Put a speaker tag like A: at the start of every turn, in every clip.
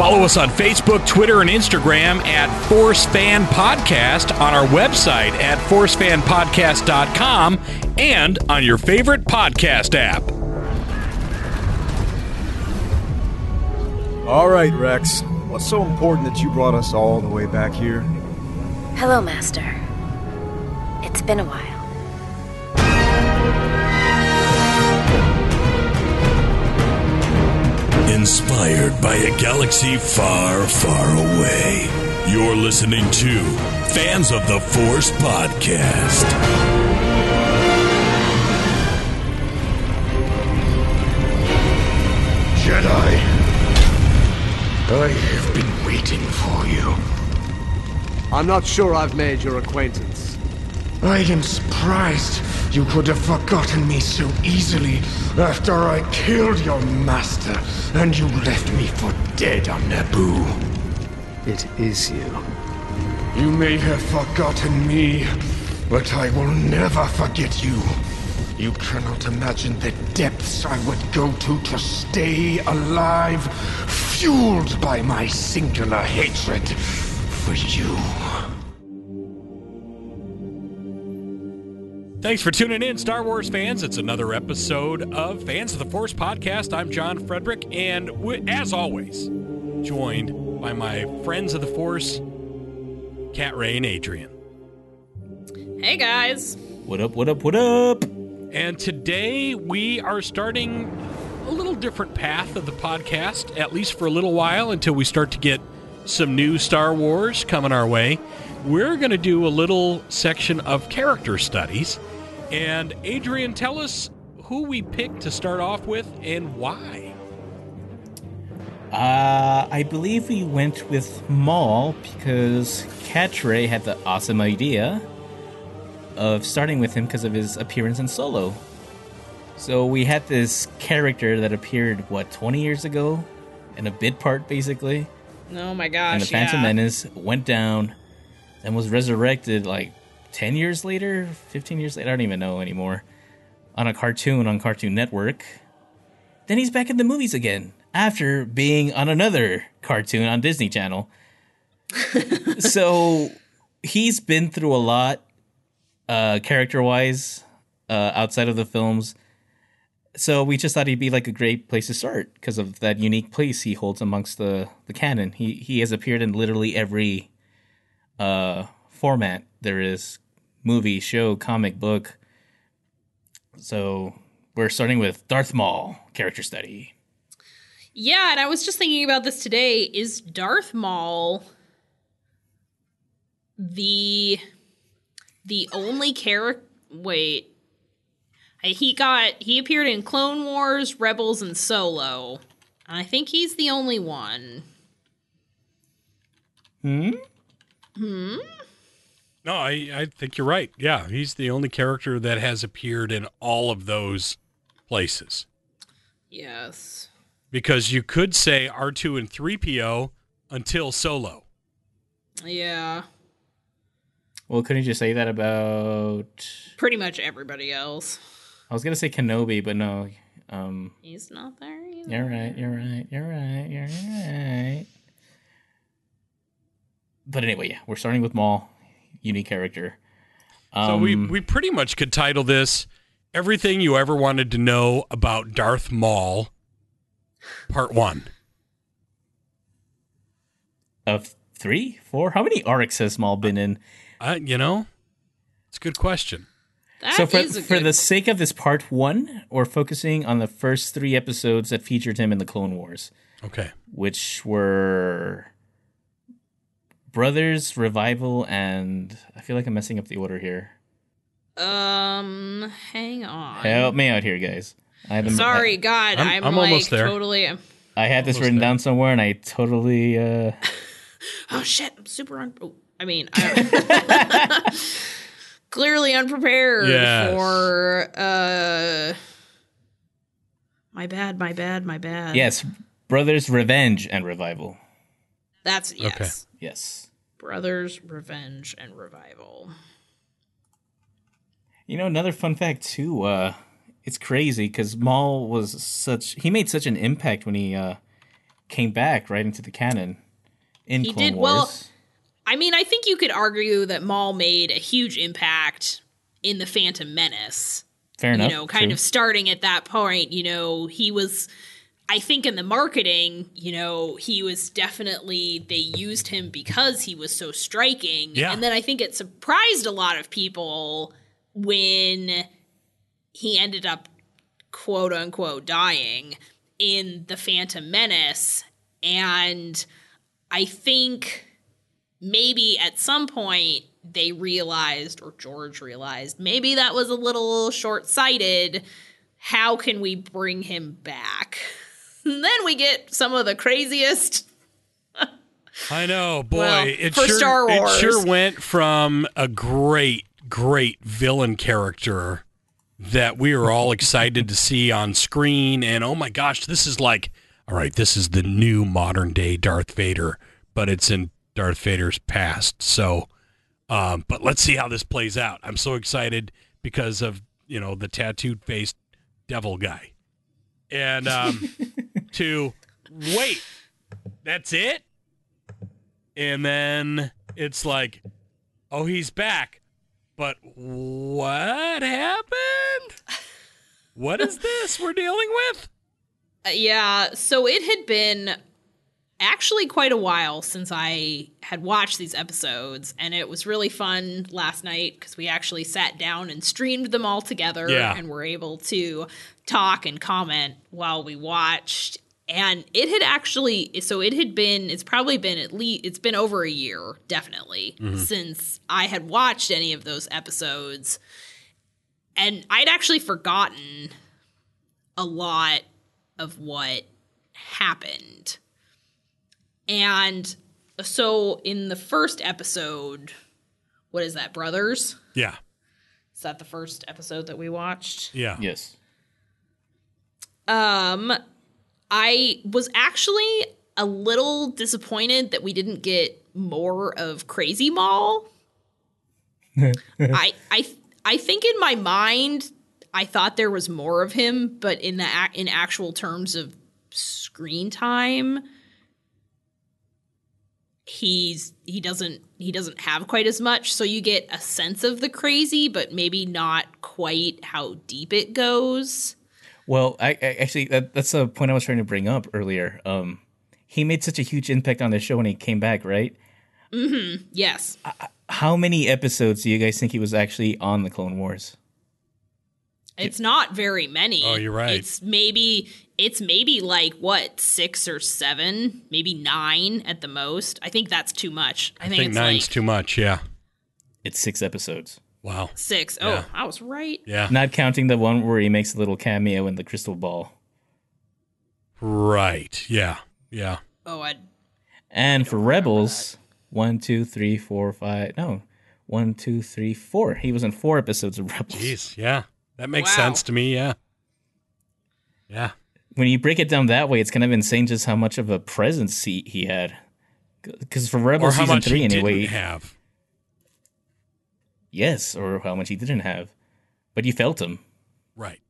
A: Follow us on Facebook, Twitter, and Instagram at Force Fan Podcast, on our website at forcefanpodcast.com, and on your favorite podcast app.
B: All right, Rex. What's so important that you brought us all the way back here?
C: Hello, Master. It's been a while.
D: Inspired by a galaxy far, far away. You're listening to Fans of the Force Podcast.
E: Jedi, I have been waiting for you.
F: I'm not sure I've made your acquaintance.
E: I am surprised you could have forgotten me so easily after I killed your master and you left me for dead on Naboo.
F: It is you.
E: You may have forgotten me, but I will never forget you. You cannot imagine the depths I would go to to stay alive, fueled by my singular hatred for you.
A: Thanks for tuning in, Star Wars fans. It's another episode of Fans of the Force podcast. I'm John Frederick, and w- as always, joined by my friends of the Force, Cat Ray and Adrian.
G: Hey guys.
H: What up, what up, what up?
A: And today we are starting a little different path of the podcast, at least for a little while until we start to get some new Star Wars coming our way. We're going to do a little section of character studies. And Adrian, tell us who we picked to start off with and why.
H: Uh, I believe we went with Maul because Catre had the awesome idea of starting with him because of his appearance in Solo. So we had this character that appeared, what, 20 years ago? In a bit part, basically.
G: Oh my gosh.
H: and the Phantom
G: yeah.
H: Menace went down and was resurrected like 10 years later, 15 years later, I don't even know anymore, on a cartoon on Cartoon Network. Then he's back in the movies again after being on another cartoon on Disney Channel. so he's been through a lot uh, character wise uh, outside of the films. So we just thought he'd be like a great place to start because of that unique place he holds amongst the, the canon. He he has appeared in literally every uh, format there is movie, show, comic book. So we're starting with Darth Maul character study.
G: Yeah, and I was just thinking about this today. Is Darth Maul the the only character wait. He got he appeared in Clone Wars, Rebels, and Solo. And I think he's the only one.
H: Hmm.
G: Hmm.
A: No, I, I think you're right. Yeah, he's the only character that has appeared in all of those places.
G: Yes.
A: Because you could say R2 and 3PO until Solo.
G: Yeah.
H: Well, couldn't you say that about?
G: Pretty much everybody else.
H: I was gonna say Kenobi, but no. Um,
G: He's not there either.
H: you're right. You're right. You're right. You're right. But anyway, yeah, we're starting with Maul, unique character.
A: So we,
H: Um,
A: we pretty much could title this Everything You Ever Wanted to Know About Darth Maul, Part 1.
H: of three, four. How many arcs has Maul been in?
A: Uh, you know, it's a good question.
G: That
H: so for
G: is a
H: for
G: good-
H: the sake of this part one, we're focusing on the first three episodes that featured him in the Clone Wars,
A: Okay.
H: which were Brothers Revival and I feel like I'm messing up the order here.
G: Um, hang on.
H: Help me out here, guys. I had them-
G: Sorry, God,
A: I'm-
G: I'm,
A: I'm
G: like
A: almost there.
G: totally.
H: I, I had this written
A: there.
H: down somewhere, and I totally. Uh,
G: Oh shit! I'm super. Un- oh, I mean, I clearly unprepared
A: Yes.
G: for. uh My bad. My bad. My bad.
H: yes, Brothers Revenge and Revival.
G: That's yes.
A: Okay.
H: Yes.
G: Brothers, Revenge, and Revival.
H: You know, another fun fact too. Uh, it's crazy because Maul was such he made such an impact when he uh, came back right into the canon in
G: He
H: Clone
G: did-
H: Wars.
G: well, I mean, I think you could argue that Maul made a huge impact in the Phantom Menace.
H: Fair enough.
G: you know, kind
H: true.
G: of starting at that point, you know, he was I think in the marketing, you know, he was definitely they used him because he was so striking.
A: Yeah.
G: And then I think it surprised a lot of people when he ended up quote unquote dying in the Phantom Menace. And I think maybe at some point they realized, or George realized, maybe that was a little short sighted. How can we bring him back? And then we get some of the craziest.
A: I know, boy.
G: Well,
A: it
G: for
A: sure,
G: Star
A: It sure went from a great, great villain character that we were all excited to see on screen, and oh my gosh, this is like, all right, this is the new modern day Darth Vader, but it's in Darth Vader's past. So, um, but let's see how this plays out. I'm so excited because of you know the tattooed faced devil guy, and um, to wait, that's it and then it's like, oh, he's back. But what happened? What is this we're dealing with?
G: Uh, yeah, so it had been actually quite a while since I had watched these episodes, and it was really fun last night because we actually sat down and streamed them all together
A: Yeah.
G: and were able to talk and comment while we watched. And it had actually, so it had been, it's probably been at least, it's been over a year, definitely, since I had watched any of those episodes. And I'd actually forgotten a lot of what happened. And so in the first episode, what is that, Brothers?
A: Yeah,
G: Is that the first episode that we watched?
A: yeah.
H: yes.
G: Um I was actually a little disappointed that we didn't get more of Crazy Maul. I I I think in my mind I thought there was more of him, but in the in actual terms of screen time he's he doesn't he doesn't have quite as much so you get a sense of the crazy but maybe not quite how deep it goes.
H: Well, I, I actually that, that's a point I was trying to bring up earlier. Um, he made such a huge impact on the show when he came back, right? Mm-hmm.
G: Yes.
H: How many episodes do you guys think he was actually on the Clone Wars?
G: It's not very many.
A: Oh, you're right.
G: It's maybe it's maybe like what six or seven, maybe nine at the most. I think that's too much. I,
A: I
G: think,
A: think
G: it's
A: nine's
G: like
A: too much. Yeah.
H: It's six episodes,
A: Wow.
G: six. Oh,
A: Yeah.
G: I was right.
A: Yeah.
H: not counting the one where he makes a little cameo in the crystal ball.
A: Right. Yeah. Yeah.
G: Oh, I
H: And for Rebels, one, two, three, four, five. No, one, two, three, four. He was in four episodes of Rebels.
A: Jeez. Yeah. That makes
G: Wow.
A: sense to me. Yeah. Yeah.
H: When you break it down that way, it's kind of insane just how much of a presence he, he had. Because for
A: Or
H: Rebels
A: how
H: season
A: much
H: three,
A: he
H: anyway,
A: didn't have.
H: Yes, or how much he didn't have, but you felt him.
A: Right.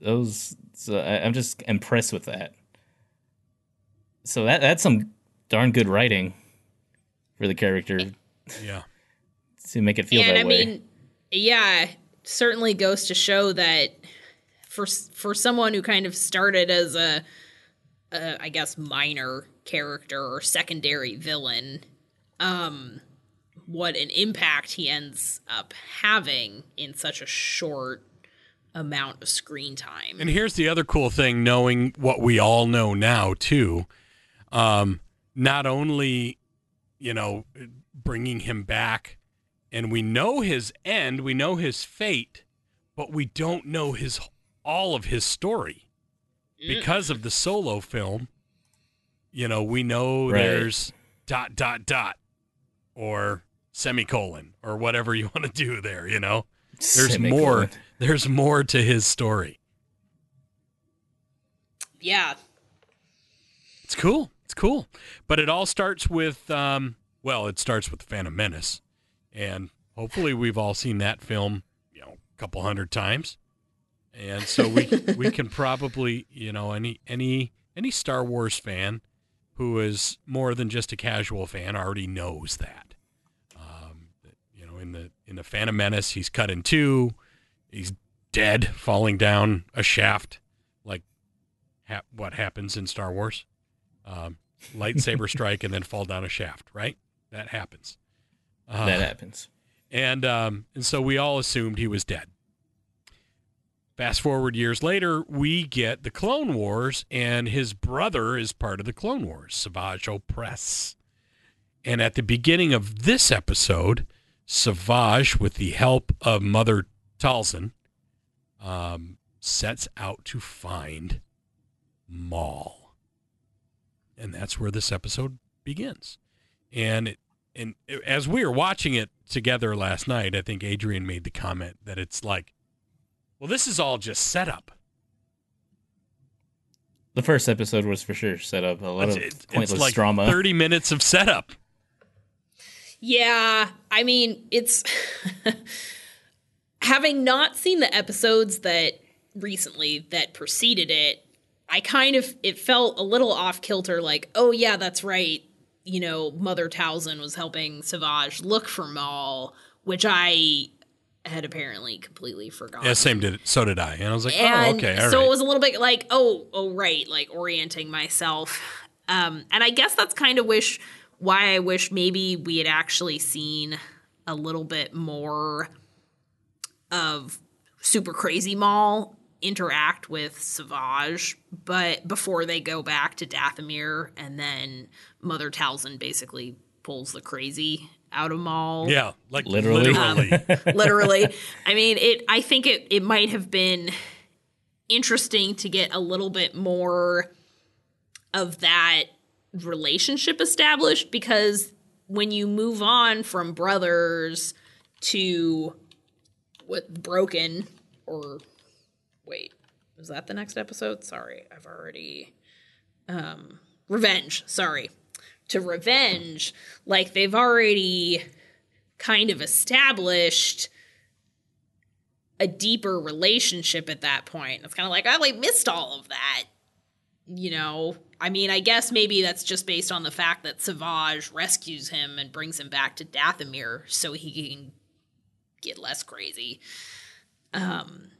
H: Those, so I, I'm just impressed with that. So that that's some darn good writing for the character
A: Yeah.
H: to make it feel
G: and
H: that
G: I
H: way.
G: mean, yeah, certainly goes to show that for for someone who kind of started as a, a I guess minor character or secondary villain, um, what an impact he ends up having in such a short amount of screen time.
A: And here's the other cool thing knowing what we all know now, too. Um, not only, you know, bringing him back, and we know his end, we know his fate, but we don't know his all of his story because of the solo film. You know, we know
H: Right.
A: there's dot dot dot or semicolon or whatever you want to do there. You know, there's more. There's more to his story.
G: yeah,
A: It's cool. It's cool. But it all starts with, um, well, it starts with the Phantom Menace, and hopefully we've all seen that film, you know, a couple hundred times, and so we we can probably, you know, any any any Star Wars fan who is more than just a casual fan already knows that. Um, that, you know, in the in the Phantom Menace, he's cut in two. He's dead, falling down a shaft, like ha- what happens in Star Wars. Um, lightsaber strike and then fall down a shaft. Right, that happens. Uh,
H: that happens.
A: and um, and so we all assumed he was dead. Fast forward years later, we get the Clone Wars, and his brother is part of the Clone Wars, Savage Opress. And at the beginning of this episode, Savage, with the help of Mother Talzin, um, sets out to find Maul, and that's where this episode begins. And it, and as we were watching it together last night, I think Adrian made the comment that it's like, well, this is all just setup.
H: The first episode was for sure set up a lot
A: It's,
H: of
A: it's- it's
H: pointless
A: like
H: drama.
A: 30 minutes of setup.
G: Yeah, I mean, it's having not seen the episodes that recently that preceded it, I kind of it felt a little off kilter like, "Oh yeah, that's right. You know, Mother Talzin was helping Savage look for Maul, which I had apparently completely forgotten."
A: Yeah, same did. So did I. And I was like, oh, okay, all right.
G: so it was a little bit like oh oh right like orienting myself um and i guess that's kind of wish why i wish maybe we had actually seen a little bit more of super crazy maul interact with savage but before they go back to dathomir and then mother talzin basically pulls the crazy out of Maul
A: yeah, like
H: Literally.
A: literally.
G: Um, literally. I mean, it. I think it. It might have been interesting to get a little bit more of that relationship established because when you move on from brothers to what broken or wait was that the next episode sorry i've already um revenge sorry to revenge like they've already kind of established a deeper relationship at that point. It's kind of like, I like missed all of that. You know, I mean, I guess maybe that's just based on the fact that Savage rescues him and brings him back to Dathomir so he can get less crazy. Um,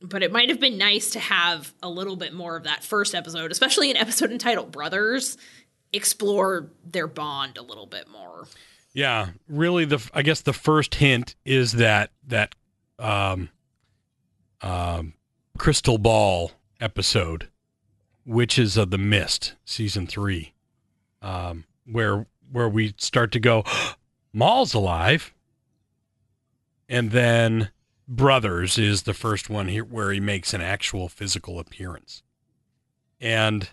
G: but it might have been nice to have a little bit more of that first episode, especially an episode entitled Brothers, explore their bond a little bit more.
A: Yeah, really. The I guess the first hint is that that um, um, crystal ball episode, Witches of the Mist, season three, um, where where we start to go, Maul's alive, and then Brothers is the first one here where he makes an actual physical appearance, and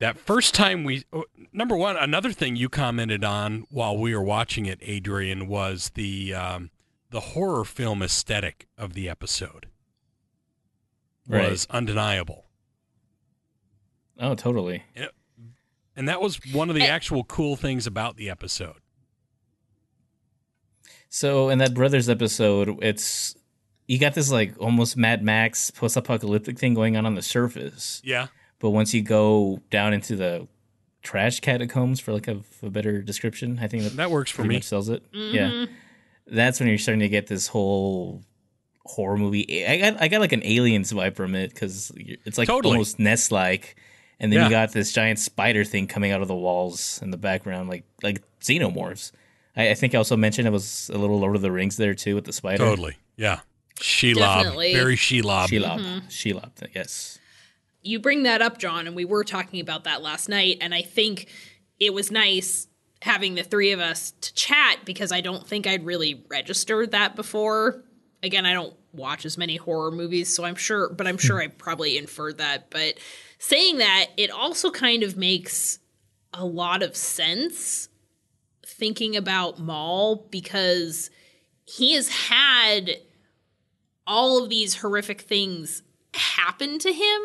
A: that first time we oh, number one another thing you commented on while we were watching it adrian was the um, the horror film aesthetic of the episode. Was undeniable
H: oh, totally.
A: and that was one of the eh. actual cool things about the episode.
H: So in that brothers episode, it's you got this like almost Mad Max post-apocalyptic thing going on on the surface,
A: yeah.
H: But once you go down into the trash catacombs, for like a, a better description, I think that
A: that works for me.
H: much sells it. Mm-hmm. Yeah, that's when you're starting to get this whole horror movie. I got I got like an aliens vibe from it because it's like
A: Totally.
H: almost nest like, and then
A: Yeah.
H: you got this giant spider thing coming out of the walls in the background, like like xenomorphs. I, I think I also mentioned it was a little Lord of the Rings there too with the spider.
A: totally yeah shelob
G: Definitely.
A: very shelob
H: Shelob, mm-hmm. Shelob, yes.
G: you bring that up, John, and we were talking about that last night, and I think it was nice having the three of us to chat because I don't think I'd really registered that before. Again, I don't watch as many horror movies, so I'm sure, but I'm sure hmm. I probably inferred that. But saying that, it also kind of makes a lot of sense thinking about Maul because he has had all of these horrific things happen to him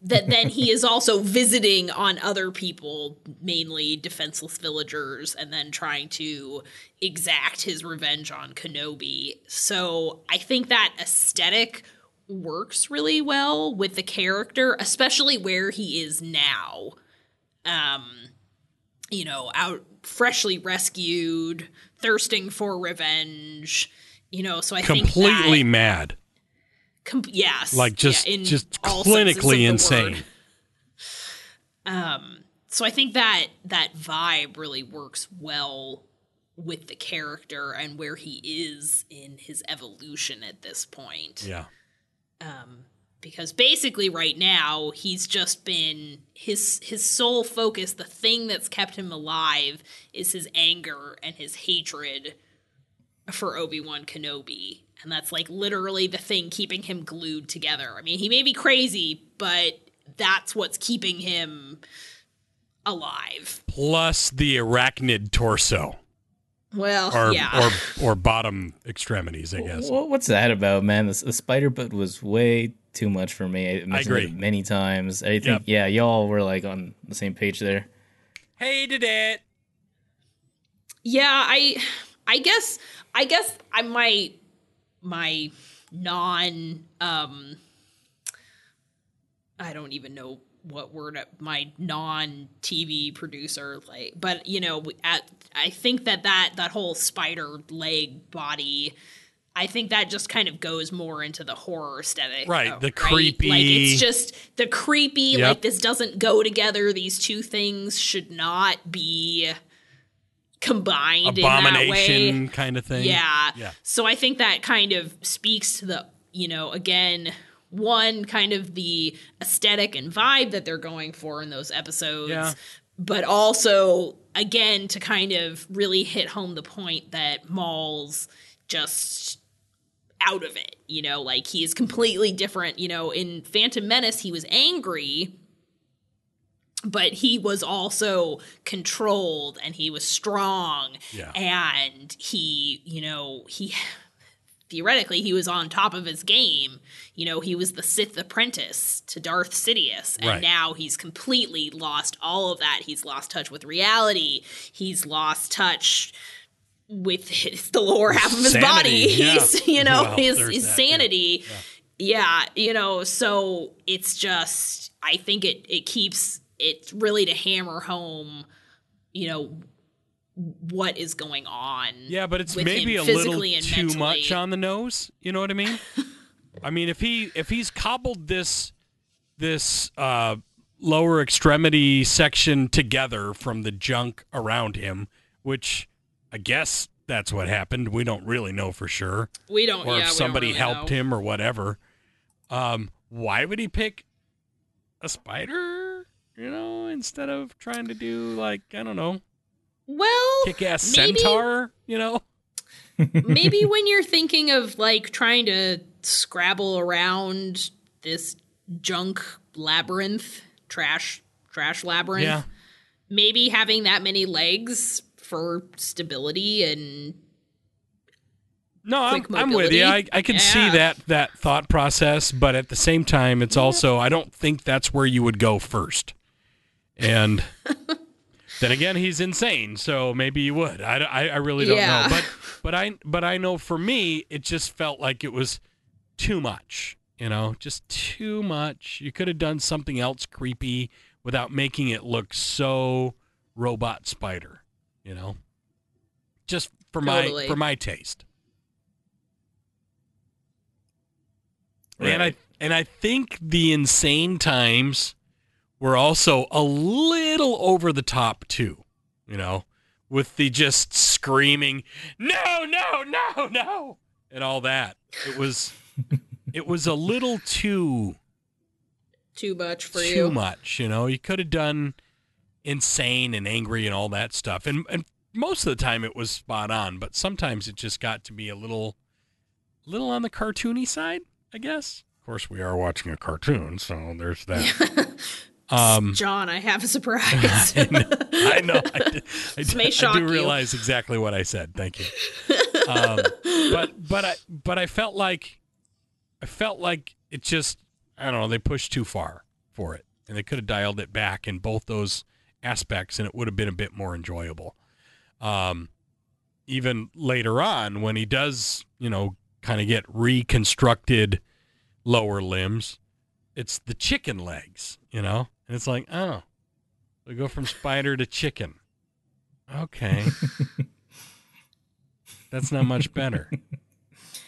G: that then he is also visiting on other people, mainly defenseless villagers, and then trying to exact his revenge on Kenobi. So I think that aesthetic works really well with the character, especially where he is now. Um, you know, out freshly rescued, thirsting for revenge. You know, so I
A: Completely
G: that,
A: mad.
G: com- yes,
A: Like just
G: yeah,
A: just
G: all senses of
A: clinically insane.
G: word. Um, so I think that that vibe really works well with the character and where he is in his evolution at this point.
A: Yeah.
G: Um, because basically right now he's just been his his sole focus, the thing that's kept him alive is his anger and his hatred for Obi-Wan Kenobi. And that's like literally the thing keeping him glued together. I mean, he may be crazy, but that's what's keeping him alive.
A: Plus the arachnid torso
G: Well,
A: or
G: yeah.
A: or or bottom extremities, I guess.
H: What's that about, man? The, the spider bit was way too much for me. I, mentioned
A: agree.
H: it many times. I think,
A: Yep.
H: yeah, y'all were like on the same page there.
A: Hated it.
G: Yeah, I I guess I guess I my my non um I don't even know what word my non TV producer like but you know at I think that that that whole spider leg body I think that just kind of goes more into the horror aesthetic.
A: Right,
G: uh,
A: the
G: Like
A: creepy- Like
G: it's just the creepy,
A: Yep.
G: like this doesn't go together. These two things should not be combined in that way.
A: Abomination kind of thing.
G: Yeah.
A: Yeah.
G: So I think that kind of speaks to the, you know, again, one kind of the aesthetic and vibe that they're going for in those episodes.
A: Yeah.
G: But also, again, to kind of really hit home the point that Maul's just out of it. You know, like he is completely different. You know, in Phantom Menace, he was angry, but he was also controlled and he was strong.
A: Yeah.
G: And he, you know, he theoretically he was on top of his game. You know, he was the Sith apprentice to Darth Sidious, and
A: Right.
G: now he's completely lost all of that. He's lost touch with reality. He's lost touch with his, the lower half of his
A: Sanity,
G: body.
A: yeah.
G: He's, you know,
A: Well,
G: his, his sanity. Yeah, you know, so it's just I think it it keeps it really to hammer home, you know, what is going on.
A: Yeah, but it's maybe a little too
G: mentally.
A: much on the nose. You know what I mean? I mean, if he if he's cobbled this this uh, lower extremity section together from the junk around him, which I guess that's what happened. We don't really know for sure,
G: We don't.
A: or
G: yeah,
A: if somebody
G: really
A: helped
G: know.
A: him or whatever. Um, why would he pick a spider? You know, instead of trying to do like I don't know,
G: Well,
A: kick ass
G: maybe-
A: centaur. You know.
G: maybe when you're thinking of like trying to scrabble around this junk labyrinth, trash, trash labyrinth,
A: Yeah.
G: maybe having that many legs for stability and
A: No, I'm, I'm with you. I. I can see that that thought process, but at the same time, it's also I don't think that's where you would go first. And then again, he's insane, so maybe you would. I, I, I really don't
G: Yeah.
A: know, but but I but I know for me, it just felt like it was too much. You know, just too much. You could have done something else creepy without making it look so robot spider. You know, just for my for my taste. And I and I think the insane times were also a little over the top too, you know, with the just screaming, "No, no, no, no." and all that. It was it was a little too
G: too much for
A: too
G: you.
A: Too much, you know. You could have done insane and angry and all that stuff. And and most of the time it was spot on, but sometimes it just got to be a little little on the cartoony side, I guess. Of course we are watching a cartoon, so there's that. um
G: John, I have a surprise.
A: I know. I, know I, d- I d-
G: may
A: I
G: shock
A: do
G: you.
A: realize exactly what I said. Thank you. Um, but but I but I felt like I felt like it just I don't know they pushed too far for it, and they could have dialed it back in both those aspects, and it would have been a bit more enjoyable. Um, even later on when he does, you know, kind of get reconstructed lower limbs. It's the chicken legs, you know? And it's like, oh, we go from spider to chicken. Okay. That's not much better.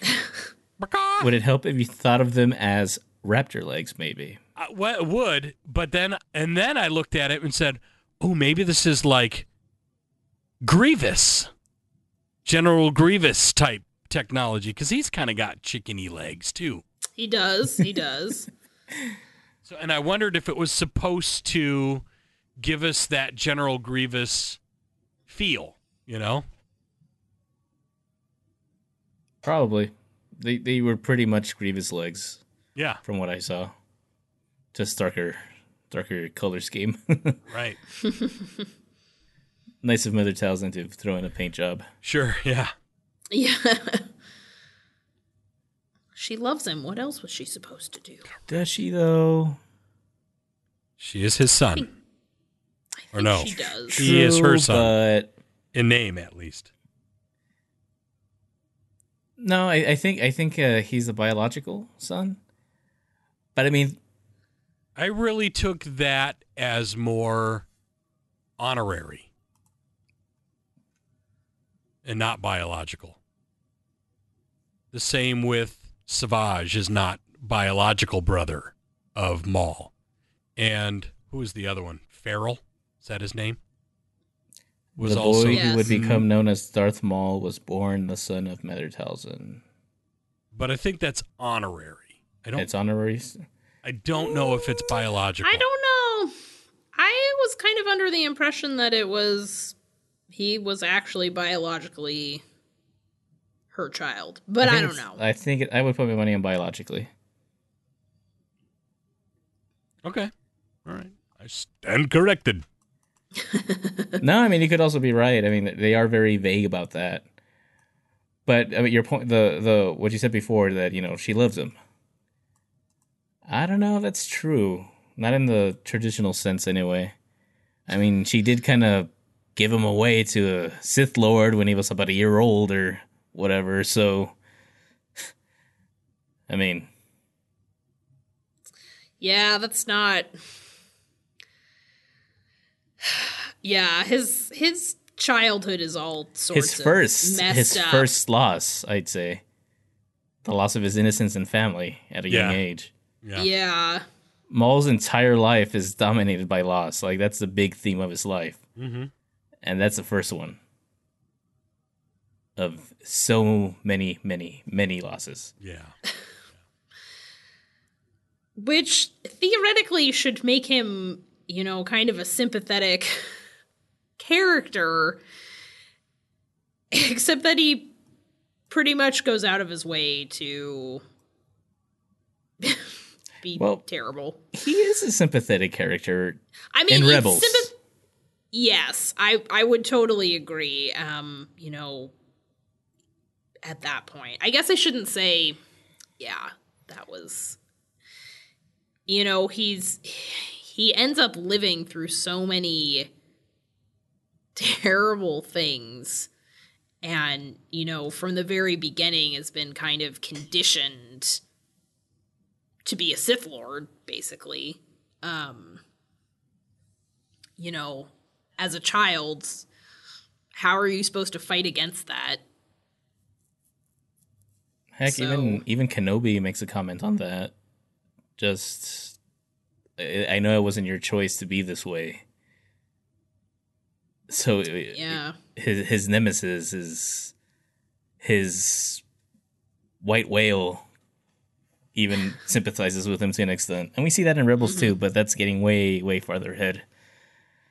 H: Would it help if you thought of them as raptor legs, maybe?
A: Uh, well, it would, but then and then I looked at it and said, "Oh, maybe this is like Grievous, General Grievous type technology, because he's kind of got chickeny legs too."
G: He does. He does.
A: So, and I wondered if it was supposed to give us that General Grievous feel, you know?
H: Probably. They they were pretty much Grievous legs
A: Yeah,
H: from what I saw. Just darker darker color scheme.
A: right.
H: nice of Mother Townsend to throw in a paint job.
A: Sure, yeah.
G: yeah. She loves him. What else was she supposed to do?
H: Does she though?
A: She is his son. Or no.
G: She does.
A: He is her son.
H: But
A: In name, at least.
H: no, I, I think I think uh, he's a biological son. But I mean,
A: I really took that as more honorary and not biological. The same with Savage is not biological brother of Maul. And who is the other one? Feral? Is that his name? Was
H: the
A: also
H: boy
G: Yes.
H: who would become known as Darth Maul was born the son of Mother
A: but I think that's honorary. I don't
H: It's honorary.
A: I don't know if it's biological.
G: I don't know. I was kind of under the impression that it was he was actually biologically her child, but I,
H: think
G: don't know.
H: I think it, I would put my money on biologically.
A: Okay. All right. I stand corrected.
H: no, I mean you could also be right. I mean they are very vague about that. But I mean your point, the the what you said before that you know she loves him. I don't know if that's true. Not in the traditional sense, anyway. I mean, she did kind of give him away to a Sith Lord when he was about a year old or whatever. So, I mean,
G: yeah, that's not. Yeah, his his childhood is all sorts
H: his
G: of
H: first
G: messed
H: his
G: up.
H: first loss, I'd say, the loss of his innocence and family at a young age.
A: Yeah.
G: Yeah.
H: Maul's entire life is dominated by loss. Like that's the big theme of his life,
A: Mm-hmm.
H: and that's the first one of so many, many, many losses.
A: Yeah.
G: which theoretically should make him, you know, kind of a sympathetic character, except that he pretty much goes out of his way to be
H: Well-
G: terrible.
H: He is a sympathetic character.
G: I mean,
H: in Rebels.
G: sympath- yes, I I would totally agree. Um, you know, at that point, I guess I shouldn't say, yeah, that was. You know, he's he ends up living through so many terrible things and you know from the very beginning has been kind of conditioned to be a sith lord basically um you know, as a child, how are you supposed to fight against that?
H: Heck,
G: So-
H: even even Kenobi makes a comment on that. Just, I I know it wasn't your choice to be this way. So
G: Yeah.
H: his his nemesis is his white whale even sympathizes with him to an extent and we see that in rebels too mm-hmm. but that's getting way way farther ahead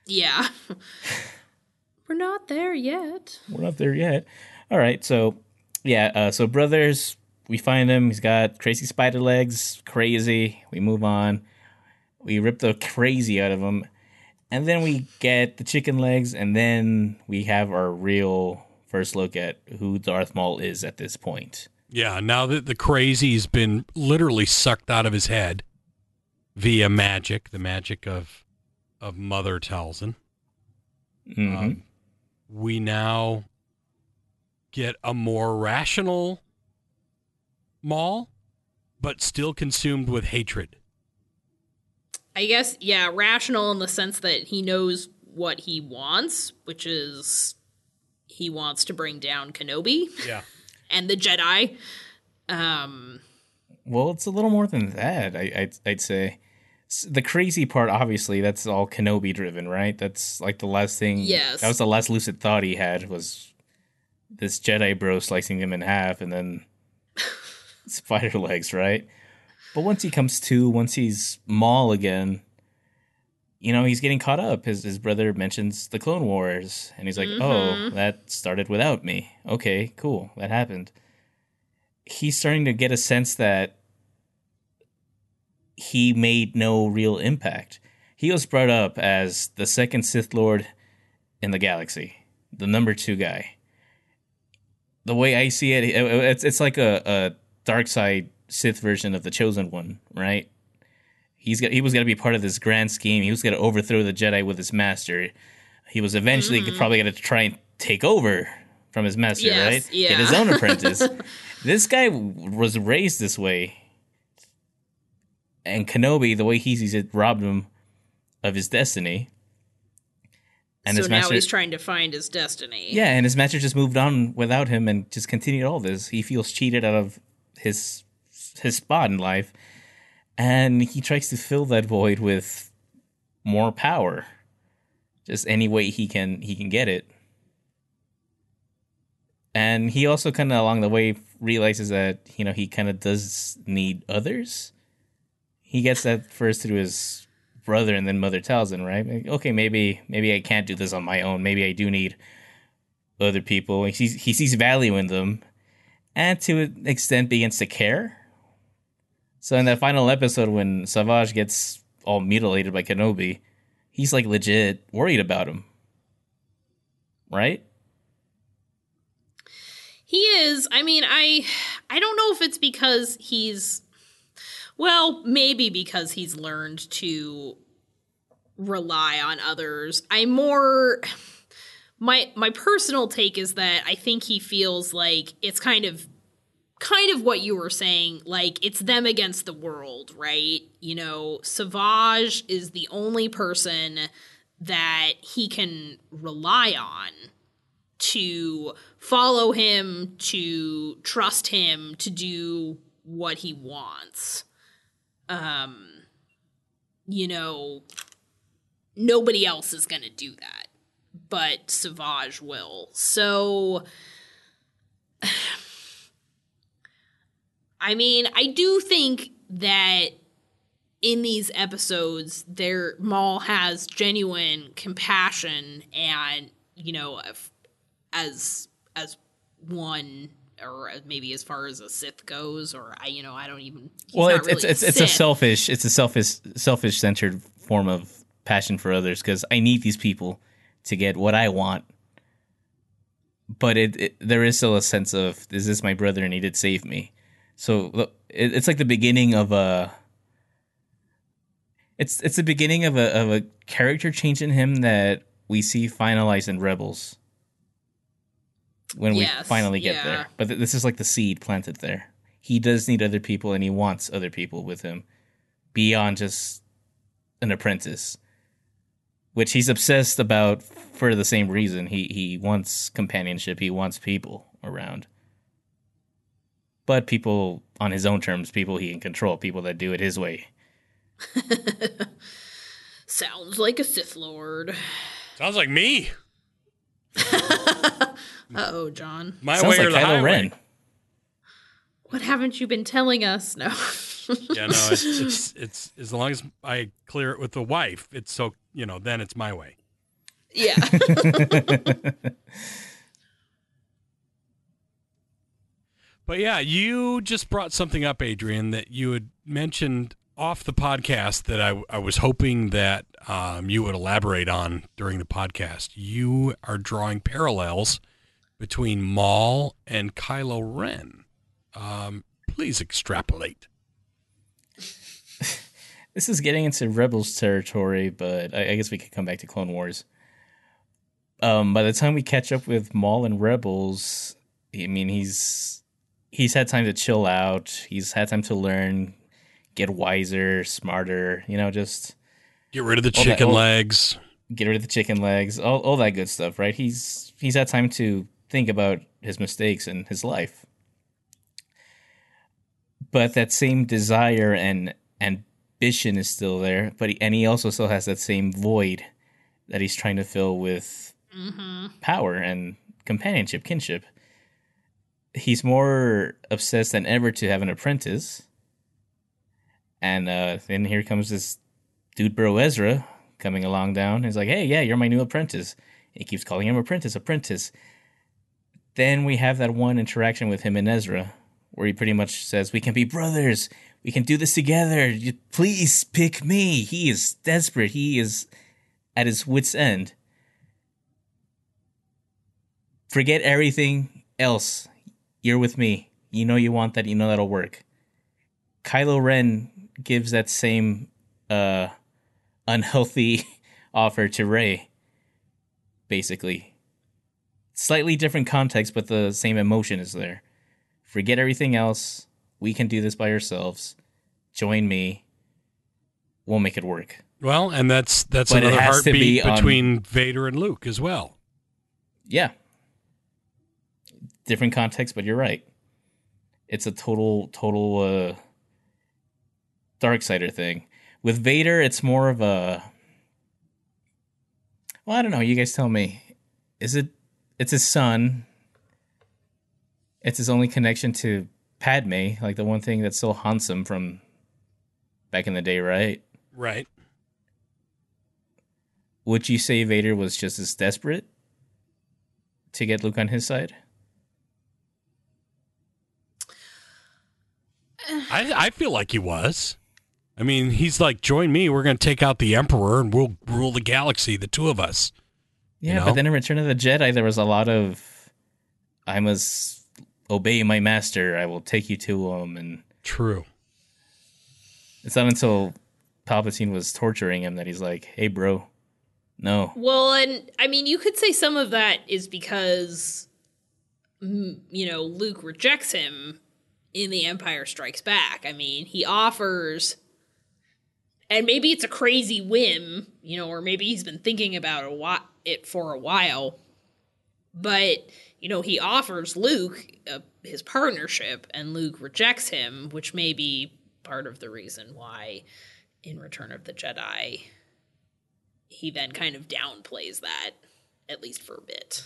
G: Yeah. We're not there yet.
H: we're not there yet all right so yeah uh, so brothers we find him. He's got crazy spider legs crazy. We move on. We rip the crazy out of him. And then we get the chicken legs and then we have our real first look at who darth maul is at this point.
A: Yeah, now that the crazy's been literally sucked out of his head via magic, the magic of of Mother Talzin,
H: Mhm.
A: um, we now get a more rational Maul. but still consumed with hatred.
G: I guess, yeah, rational in the sense that he knows what he wants, which is he wants to bring down Kenobi
A: Yeah.
G: and the Jedi. Um,
H: Well, it's a little more than that. I, I'd, I'd say the crazy part, obviously, that's all Kenobi driven, right? That's like the last thing.
G: Yes.
H: that was the last lucid thought he had was this Jedi bro slicing him in half, and then spider legs, right? But once he comes to, once he's Maul again, you know, he's getting caught up. His his brother mentions the Clone Wars, and he's like, "Oh, mm-hmm. that started without me. Okay, cool, that happened." He's starting to get a sense that he made no real impact. He was brought up as the second Sith Lord in the galaxy, the number two guy. The way I see it, it- it's it's like a, a dark side Sith version of the Chosen One, right? He's got he was going to be part of this grand scheme. He was going to overthrow the Jedi with his master. He was eventually mm-hmm. probably going to try and take over from his master,
G: Yes,
H: right?
G: yeah.
H: Get his own apprentice. this guy was raised this way and Kenobi, the way he sees it, robbed him of his destiny. And
G: so
H: his
G: now
H: master,
G: he's trying to find his destiny.
H: yeah, and his master just moved on without him and just continued all this. He feels cheated out of his his spot in life, and he tries to fill that void with more power, just any way he can he can get it. And he also kind of along the way realizes that you know he kind of does need others. He gets that first through his brother and then Mother Talzin, right? Like, okay, maybe maybe I can't do this on my own. Maybe I do need other people. He sees he sees value in them, and to an extent begins to care. So in that final episode, when Savage gets all mutilated by Kenobi, he's like legit worried about him, right?
G: He is. I mean, I I don't know if it's because he's well, maybe because he's learned to rely on others. I more my my personal take is that I think he feels like it's kind of kind of what you were saying like it's them against the world right you know savage is the only person that he can rely on to follow him, to trust him, to do what he wants. Um, you know, nobody else is going to do that, but Savage will. So, I mean, I do think that in these episodes, there Maul has genuine compassion and you know, as as one or maybe as far as a Sith goes, or I, you know, I don't even.
H: well, it's it's
G: really
H: it's, it's a
G: Sith.
H: selfish it's a selfish selfish centered form of passion for others because I need these people to get what I want. But it, it there is still a sense of is this my brother and he did save me. So it, it's like the beginning of a. It's it's the beginning of a of a character change in him that we see finalized in Rebels. When we finally get
G: yeah.
H: there, but th- this is like the seed planted there. He does need other people, and he wants other people with him beyond just an apprentice, which he's obsessed about for the same reason. He he wants companionship. He wants people around, but people on his own terms, people he can control, people that do it his way.
G: Sounds like a Sith Lord.
A: Sounds like me.
G: Uh oh, John.
A: My
H: Sounds
A: way
H: like
A: or the
H: Kylo
A: highway.
H: Ren.
G: What haven't you been telling us? No.
A: Yeah, no, it's, it's it's as long as I clear it with the wife, it's so you know, then it's my way.
G: yeah.
A: But yeah, you just brought something up, Adrian, that you had mentioned off the podcast that I, I was hoping that um, you would elaborate on during the podcast. You are drawing parallels between Maul and Kylo Ren. Um, please extrapolate.
H: This is getting into Rebels territory, but I, I guess we could come back to Clone Wars. Um, by the time we catch up with Maul and Rebels, I mean he's he's had time to chill out. He's had time to learn, get wiser, smarter. You know, just
A: Get rid of the
H: All that-
A: chicken
H: all-
A: legs.
H: get rid of the chicken legs, all all that good stuff, right? He's he's had time to think about his mistakes and his life. But that same desire and ambition is still there, but he, and he also still has that same void that he's trying to fill with power and companionship, kinship. He's more obsessed than ever to have an apprentice. And uh, then here comes this dude bro Ezra coming along down. He's like, "Hey, yeah, you're my new apprentice." He keeps calling him apprentice, apprentice. Then we have that one interaction with him and Ezra, where he pretty much says, "We can be brothers. We can do this together. Please pick me." He is desperate. He is at his wits' end. Forget everything else. You're with me. You know you want that. You know that'll work. Kylo Ren gives that same uh unhealthy offer to Rey. Basically. Slightly different context, but the same emotion is there. Forget everything else. We can do this by ourselves. Join me. We'll make it work.
A: Well, and that's that's
H: But
A: another
H: to be
A: heartbeat
H: on-
A: between Vader and Luke as well.
H: Yeah. Different context, but you're right. It's a total, total uh dark sider thing. With Vader, it's more of a well, I don't know. You guys tell me. Is it? It's his son. It's his only connection to Padme, like the one thing that still haunts him from back in the day, right?
A: Right.
H: Would you say Vader was just as desperate to get Luke on his side?
A: I I feel like he was. I mean, he's like, join me. We're going to take out the Emperor and we'll rule the galaxy, the two of us.
H: Yeah,
A: know?
H: but then in Return of the Jedi, there was a lot of I must obey my master. I will take you to him, and
A: True.
H: it's not until Palpatine was torturing him that he's like, "Hey, bro, no."
G: Well, and I mean, you could say some of that is because, you know, Luke rejects him in The Empire Strikes Back. I mean, he offers, and maybe it's a crazy whim, you know, or maybe he's been thinking about a whi- it for a while, but, you know, he offers Luke uh, his partnership, and Luke rejects him, which may be part of the reason why in Return of the Jedi he then kind of downplays that, at least for a bit.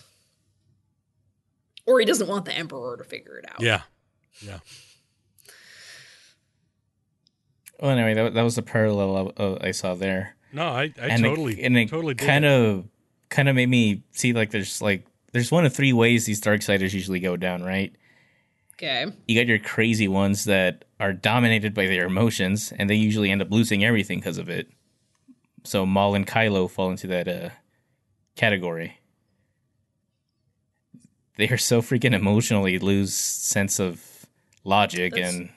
G: Or he doesn't want the Emperor to figure it out.
A: Yeah. Yeah.
H: Well, anyway, that, that was the parallel I, uh, I saw there.
A: No, I, I
H: and
A: totally,
H: it, and it
A: totally
H: kind
A: it.
H: of kind of made me see like there's like there's one of three ways these dark darksiders usually go down, right?
G: Okay.
H: You got your crazy ones that are dominated by their emotions, and they usually end up losing everything because of it. So Maul and Kylo fall into that uh, category. They are so freaking emotionally lose sense of logic,
G: That's-
H: and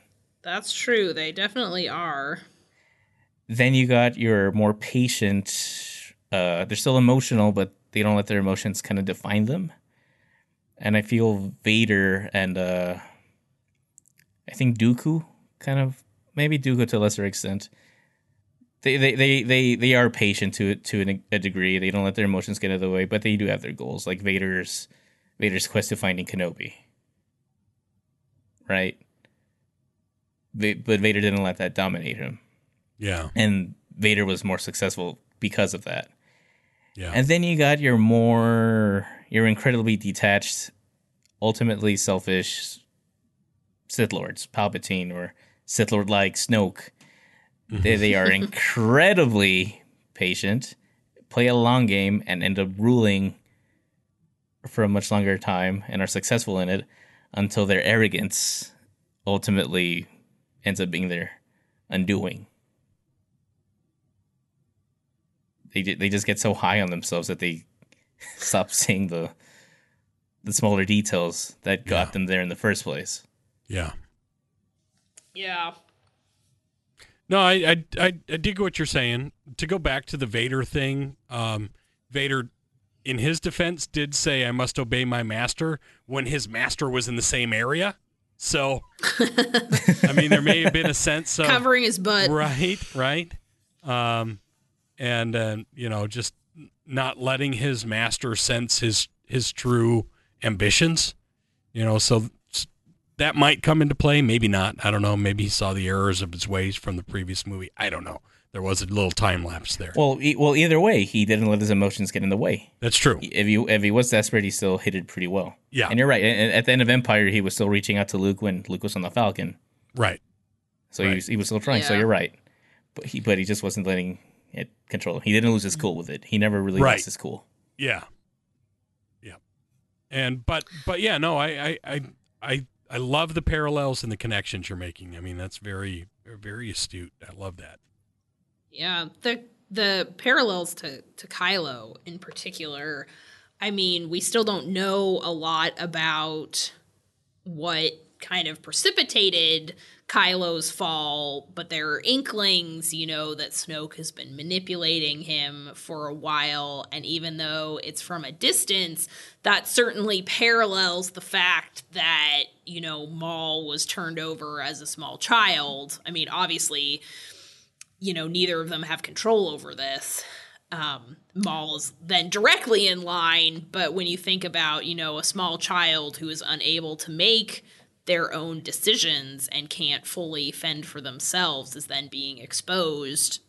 G: That's true. They definitely are.
H: then you got your more patient. Uh, they're still emotional, but they don't let their emotions kind of define them. And I feel Vader and uh, I think Dooku kind of maybe Dooku to a lesser extent. They they they they, they are patient to to an, a degree. They don't let their emotions get in the way, but they do have their goals, like Vader's Vader's quest to finding Kenobi. Right. But Vader didn't let that dominate him
A: Yeah.
H: and Vader was more successful because of that.
A: Yeah.
H: And then you got your more your incredibly detached, ultimately selfish Sith Lords, Palpatine or Sith Lord like Snoke. Mm-hmm. They, they are incredibly patient, play a long game, and end up ruling for a much longer time and are successful in it until their arrogance ultimately ends up being their undoing. They they just get so high on themselves that they stop seeing the the smaller details that got
A: Yeah.
H: them there in the first place.
A: yeah.
G: Yeah.
A: No, I, I, I, I dig what you're saying. To go back to the Vader thing, um, Vader, in his defense, did say, I must obey my master when his master was in the same area. So, I mean, there may have been a sense of
G: Covering his butt.
A: right, right, um, and uh, you know, just not letting his master sense his his true ambitions. You know, so that might come into play. Maybe not. I don't know. Maybe he saw the errors of his ways from the previous movie. I don't know. There was a little time lapse there.
H: Well, e- well, either way, he didn't let his emotions get in the way.
A: That's true.
H: If he if he was desperate, he still hit it pretty well.
A: Yeah.
H: and you're right. And at the end of Empire, he was still reaching out to Luke when Luke was on the Falcon.
A: Right.
H: So he was he was still trying. So you're right. But he but he just wasn't letting it control. him. He didn't lose his cool with it. He never really
A: Right.
H: lost his cool.
A: Yeah. Yeah. And but but yeah, no, I I I I, I love the parallels and the connections you're making. I mean, that's very very astute. I love that.
G: Yeah, the the parallels to to Kylo in particular. I mean, we still don't know a lot about what kind of precipitated Kylo's fall, but there are inklings, you know, that Snoke has been manipulating him for a while, and even though it's from a distance, that certainly parallels the fact that, you know, Maul was turned over as a small child. I mean, obviously, you know, neither of them have control over this. Um, Maul is then directly in line, but when you think about, you know, a small child who is unable to make their own decisions and can't fully fend for themselves is then being exposed,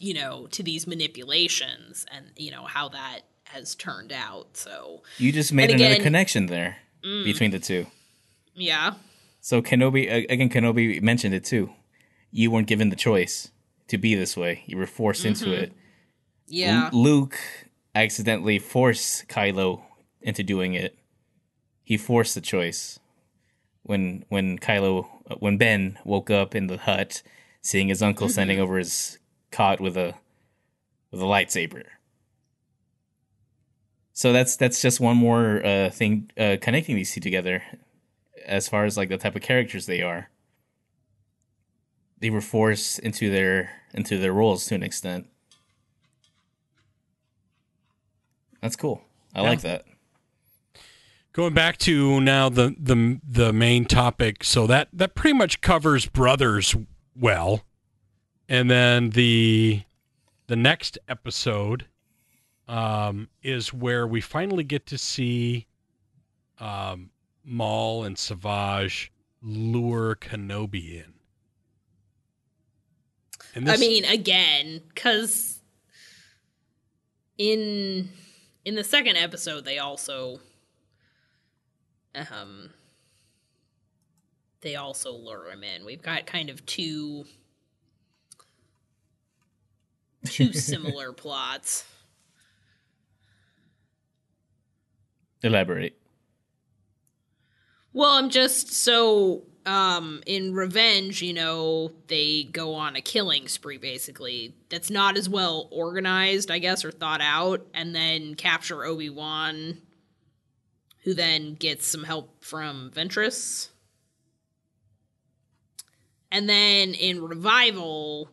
G: you know, to these manipulations and, you know, how that has turned out. So,
H: You just made
G: And
H: another
G: again-
H: connection there mm. between the two.
G: yeah.
H: So Kenobi again, Kenobi mentioned it too. You weren't given the choice to be this way. You were forced into mm-hmm. it.
G: Yeah.
H: L- Luke accidentally forced Kylo into doing it. He forced the choice. When when Kylo when Ben woke up in the hut, seeing his uncle standing over his cot with a with a lightsaber. So that's that's just one more uh, thing uh, connecting these two together, as far as like the type of characters they are. They were forced into their into their roles to an extent. That's cool. I like that.
A: Going back to now the the the main topic, so that that pretty much covers brothers well, and then the the next episode um, is where we finally get to see um, Maul and Savage lure Kenobi in. And
G: I mean, again, because in in the second episode, they also um they also lure him in. We've got kind of two two similar plots.
H: Elaborate.
G: Well, I'm just so um in revenge, you know, they go on a killing spree basically. That's not as well organized, I guess, or thought out, and then capture Obi-Wan who then gets some help from Ventress. And then in revival,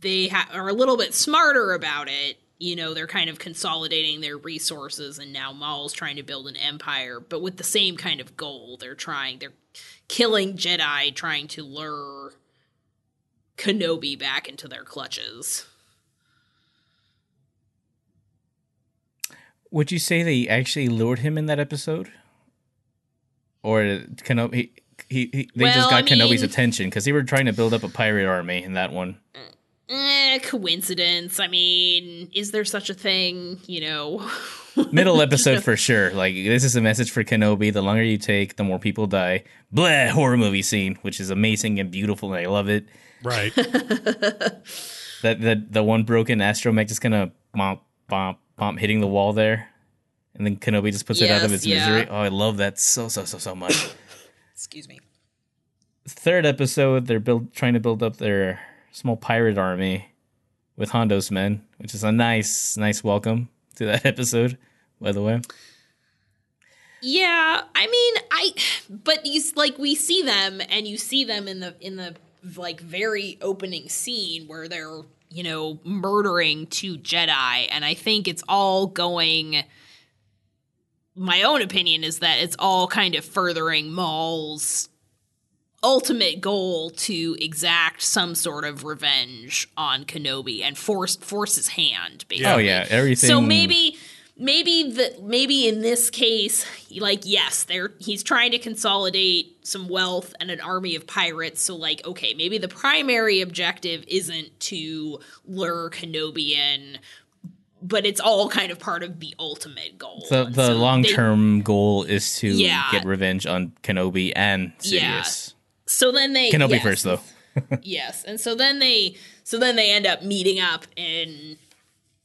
G: they ha- are a little bit smarter about it. You know, they're kind of consolidating their resources, and now Maul's trying to build an empire, but with the same kind of goal. They're trying, they're killing Jedi, trying to lure Kenobi back into their clutches.
H: Would you say they actually lured him in that episode, or Kenobi? He, he, they just got
G: I
H: Kenobi's
G: mean-
H: attention because they were trying to build up a pirate army in that one.
G: Eh, coincidence. I mean, is there such a thing? You know,
H: Middle episode for sure. Like this is a message for Kenobi. The longer you take, the more people die. Blah horror movie scene, which is amazing and beautiful, and I love it.
A: right.
H: That that the one broken astromech is gonna bump bump bump hitting the wall there, and then Kenobi just puts it out of
G: Yes,
H: its
G: yeah.
H: misery. Oh, I love that so so so so much.
G: excuse me.
H: Third episode, they're build trying to build up their small pirate army with Hondo's men, which is a nice nice welcome to that episode. By the way,
G: Yeah, I mean, I but you like we see them and you see them in the in the like very opening scene where they're, you know, murdering two Jedi and I think it's all going my own opinion is that it's all kind of furthering Maul's ultimate goal to exact some sort of revenge on Kenobi and force force his hand. Basically.
H: Oh yeah, everything.
G: So maybe maybe the maybe in this case like yes they're he's trying to consolidate some wealth and an army of pirates so like okay maybe the primary objective isn't to lure kenobi in but it's all kind of part of the ultimate goal
H: the the
G: so
H: long
G: they-
H: term goal is to
G: Yeah.
H: get revenge on Kenobi and
G: Yeah.
H: Sidious.
G: so then they
H: Kenobi
G: yes.
H: first though.
G: yes and so then they so then they end up meeting up in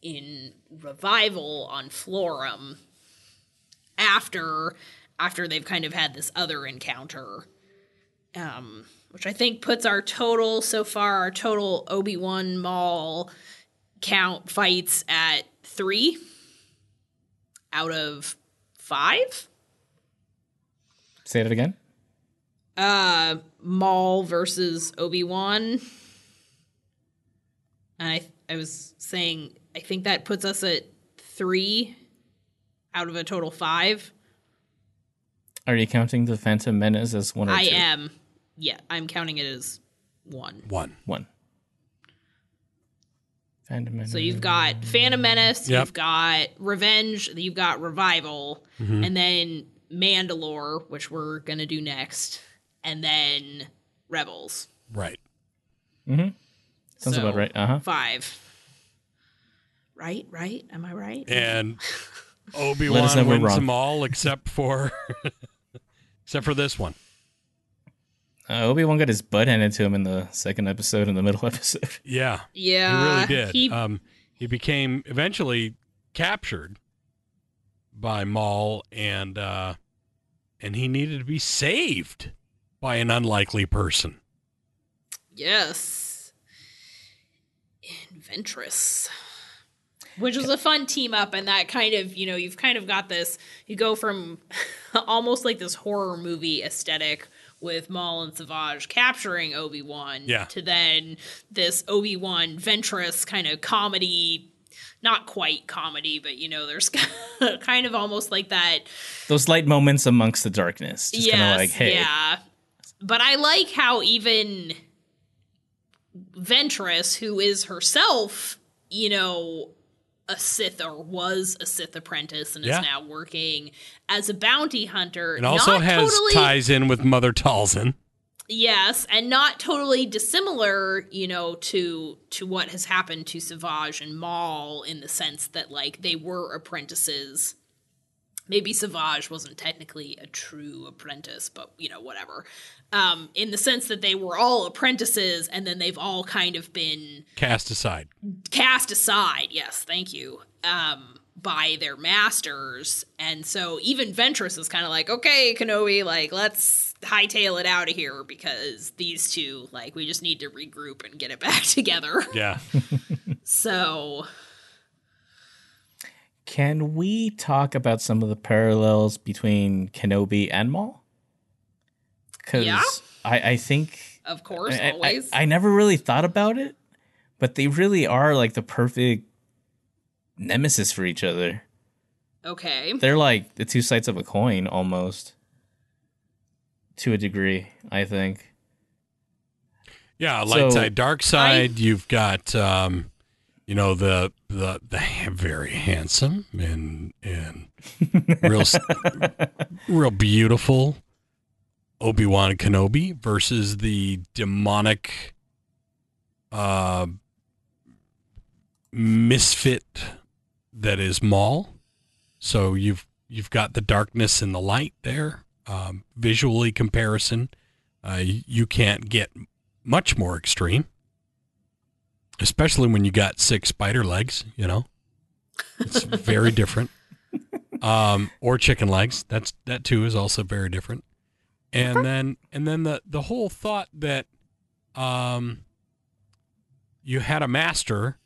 G: in revival on Florrum after after they've kind of had this other encounter um which i think puts our total so far our total obi-wan maul count fights at three out of five
H: Say that again.
G: uh Maul versus Obi-Wan. And I I was saying I think that puts us at 3 out of a total 5.
H: Are you counting the Phantom Menace as one or
G: I
H: two?
G: am. Yeah, I'm counting it as 1.
A: One.
H: One. Phantom Menace.
G: So you've got Phantom Menace,
A: Yep.
G: you've got Revenge, you've got Revival,
A: Mm-hmm.
G: and then Mandalore, which we're going to do next, and then Rebels.
A: Right. Mm-hmm.
H: Sounds
G: So,
H: about right. Uh huh.
G: Five. Right, right? Am I right?
A: And Obi
H: Let us know
A: Wan
H: we're
A: wins
H: wrong.
A: them all except for except for this one.
H: Uh, Obi Wan got his butt handed to him in the second episode in the middle episode.
A: Yeah.
G: Yeah,
A: he really did.
G: He,
A: um, he became eventually captured by Maul, and uh, and he needed to be saved by an unlikely person.
G: yes, Inventress, which was a fun team up, and that kind of you know you've kind of got this. You go from almost like this horror movie aesthetic with Maul and Savage capturing Obi Wan,
A: Yeah.
G: to then this Obi Wan Ventress kind of comedy. Not quite comedy, but you know, there's kind of almost like that
H: Those light moments amongst the darkness. Just kind
G: yes,
H: of like, hey,
G: yeah. But I like how even Ventress, who is herself, you know, a Sith or was a Sith apprentice and
A: Yeah.
G: is now working as a bounty hunter.
A: It also has
G: totally,
A: ties in with Mother Talzin.
G: Yes, and not totally dissimilar, you know, to to what has happened to Savage and Maul in the sense that like they were apprentices. Maybe Savage wasn't technically a true apprentice, but you know, whatever. Um, in the sense that they were all apprentices and then they've all kind of been
A: Cast aside.
G: cast aside yes thank you um by their masters and so even ventress is kind of like okay kenobi like let's hightail it out of here because these two like we just need to regroup and get it back together
A: Yeah.
G: so
H: can we talk about some of the parallels between Kenobi and Maul? Because
G: Yeah.
H: I, I think
G: of course
H: I, I-
G: always
H: I, never really thought about it, but they really are like the perfect nemesis for each other.
G: okay
H: They're like the two sides of a coin almost. To a degree, I think.
A: Yeah, light
H: So-
A: side, dark side. you've got, um, you know, the the the very handsome and and real real beautiful Obi Wan Kenobi versus the demonic, uh, misfit that is Maul. So you've you've got the darkness and the light there. Um, visually comparison, uh, you can't get much more extreme, especially when you got six spider legs. You know, it's very different. Um, or chicken legs. That's that too is also very different. And then and then the the whole thought that um, you had a master,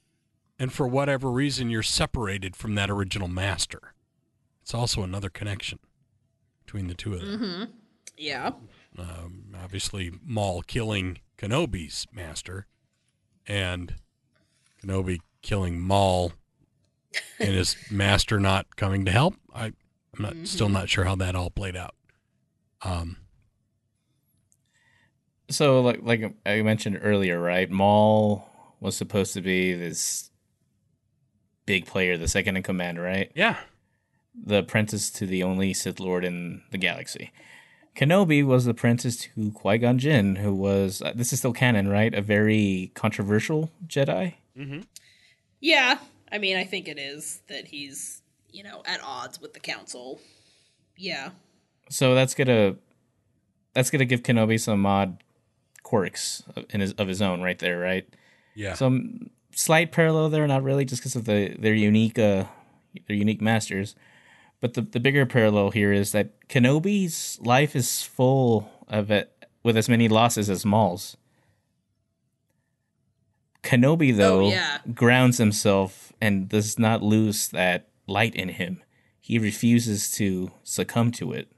A: and for whatever reason you're separated from that original master. It's also another connection between the two of them
G: mm-hmm yeah
A: um, obviously Maul killing Kenobi's master, and Kenobi killing Maul, and his master not coming to help. I I'm not still not sure how that all played out. Um,
H: So like like I mentioned earlier, right? Maul was supposed to be this big player, the second in command, right?
A: yeah,
H: The apprentice to the only Sith Lord in the galaxy. Kenobi was the apprentice to Qui Gon Jinn, who was uh, this is still canon, right? A very controversial Jedi.
G: Yeah, I mean, I think it is that he's, you know, at odds with the council. Yeah.
H: So that's gonna that's gonna give Kenobi some odd quirks in his of his own, right there, right?
A: yeah.
H: some slight parallel there, not really, just because of the their unique uh their unique masters. But the the bigger parallel here is that Kenobi's life is full of it with as many losses as Maul's. Kenobi though
G: yeah.
H: grounds himself and does not lose that light in him. He refuses to succumb to it.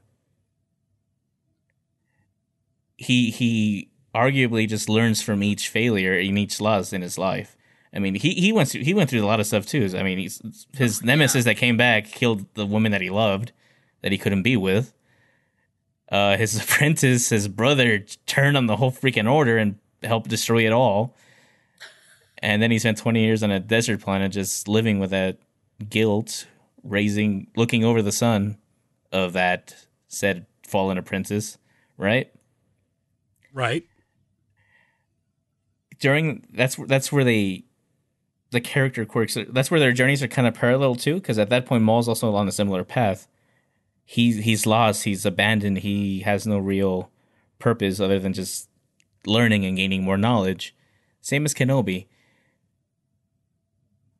H: He he arguably just learns from each failure and each loss in his life. I mean, he he went through, he went through a lot of stuff too. I mean, he's, his nemesis that came back killed the woman that he loved, that he couldn't be with. Uh, his apprentice, his brother, turned on the whole freaking order and helped destroy it all. And then he spent twenty years on a desert planet, just living with that guilt, raising, looking over the son of that said fallen apprentice, right?
A: right.
H: during that's that's where they the character quirks that's where their journeys are kind of parallel too because at that point Maul's also on a similar path he's he's lost he's abandoned he has no real purpose other than just learning and gaining more knowledge same as Kenobi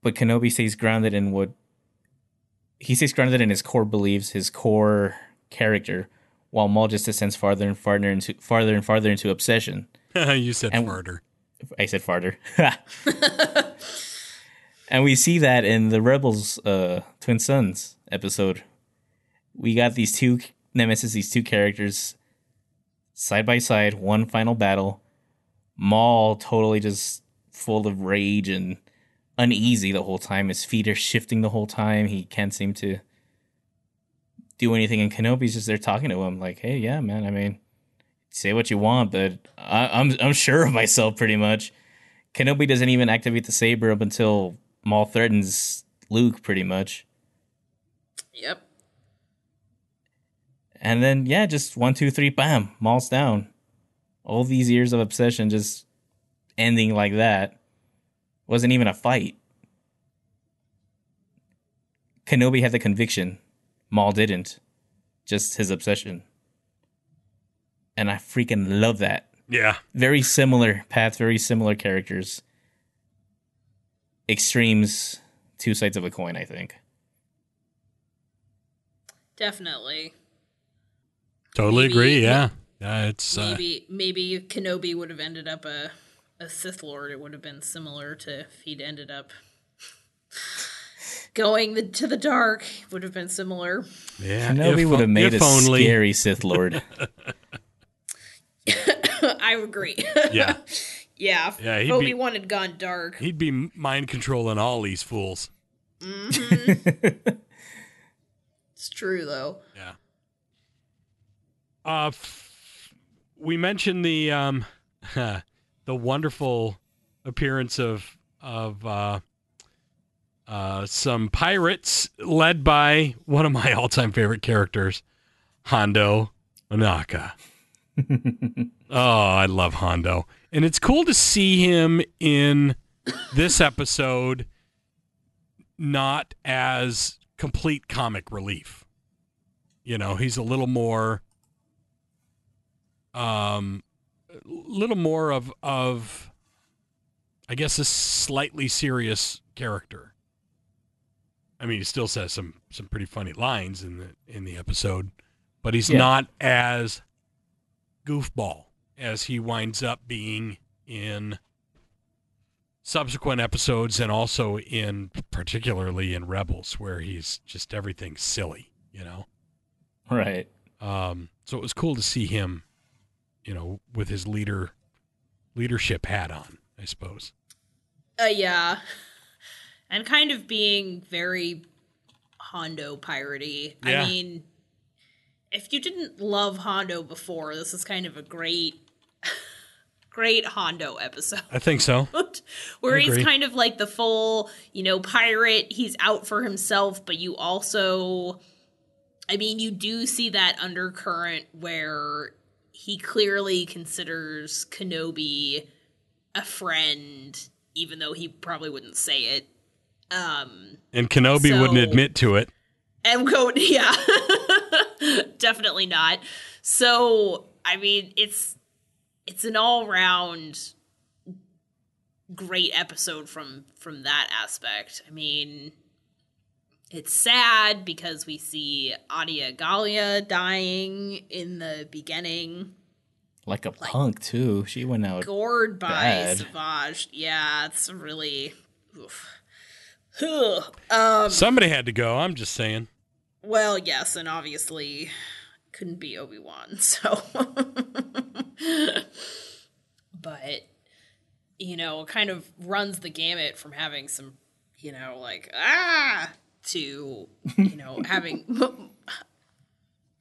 H: but Kenobi stays grounded in what he stays grounded in his core beliefs his core character while Maul just descends farther and farther into farther and farther into obsession
A: you said
H: And-
A: farter.
H: I said farther. and we see that in the Rebels uh, Twin Suns episode. We got these two nemesis, these two characters side by side, one final battle. Maul totally just full of rage and uneasy the whole time. His feet are shifting the whole time. He can't seem to do anything. And Kenobi's just there talking to him, like, "Hey, yeah, man. I mean, say what you want, but I, I'm I'm sure of myself pretty much." Kenobi doesn't even activate the saber up until Maul threatens Luke, pretty much.
G: Yep.
H: And then, yeah, just one, two, three, bam, Maul's down. All these years of obsession just ending like that. Wasn't even a fight. Kenobi had the conviction. Maul didn't. Just his obsession. And I freaking love that.
A: Yeah,
H: Very similar path, very similar characters. Extremes, two sides of a coin, I think.
G: Definitely.
A: totally
G: Maybe-
A: agree. Yeah, yeah. It's uh,
G: Maybe maybe Kenobi would have ended up a a Sith Lord, it would have been similar to if he'd ended up going the, to the dark. Would have been similar.
A: yeah.
H: Kenobi
A: if-
H: would have made a
A: only.
H: scary Sith Lord.
G: I agree.
A: Yeah,
G: yeah. If
A: Yeah, he'd
G: Obi
A: be-
G: Wan had gone dark.
A: he'd be mind controlling all these fools.
G: It's true though.
A: Yeah. Uh, f- we mentioned the um, the wonderful appearance of of uh, uh, some pirates led by one of my all time favorite characters, Hondo Ohnaka. oh, I love Hondo, and it's cool to see him in this episode, not as complete comic relief. You know, he's a little more um little more of of I guess a slightly serious character. I mean, he still says some some pretty funny lines in the in the episode, but he's
H: Yeah.
A: not as goofball as he winds up being in subsequent episodes and also in particularly in Rebels where he's just everything silly, you know.
H: right.
A: Um, so it was cool to see him, you know, with his leader leadership hat on, I suppose.
G: Uh, yeah. And kind of being very Hondo piratey.
A: Yeah.
G: I mean, if you didn't love Hondo before, this is kind of a great, great Hondo episode.
A: I think so.
G: where he's kind of like the full, you know, pirate. He's out for himself, but you also, I mean, you do see that undercurrent where he clearly considers Kenobi a friend, even though he probably wouldn't say it. Um,
A: And Kenobi
G: So-
A: wouldn't admit to it.
G: and go, yeah, definitely not. So, I mean, it's it's an all round great episode from from that aspect. I mean, it's sad because we see Adi Gallia dying in the beginning,
H: Like a punk too. She went out.
G: gored by
H: Bad.
G: Savage. Yeah, it's really. Oof. Um,
A: Somebody had to go. I'm just saying.
G: Well, yes, and obviously couldn't be Obi Wan, so. but, you know, kind of runs the gamut from having some, you know, like, ah, to, you know, having.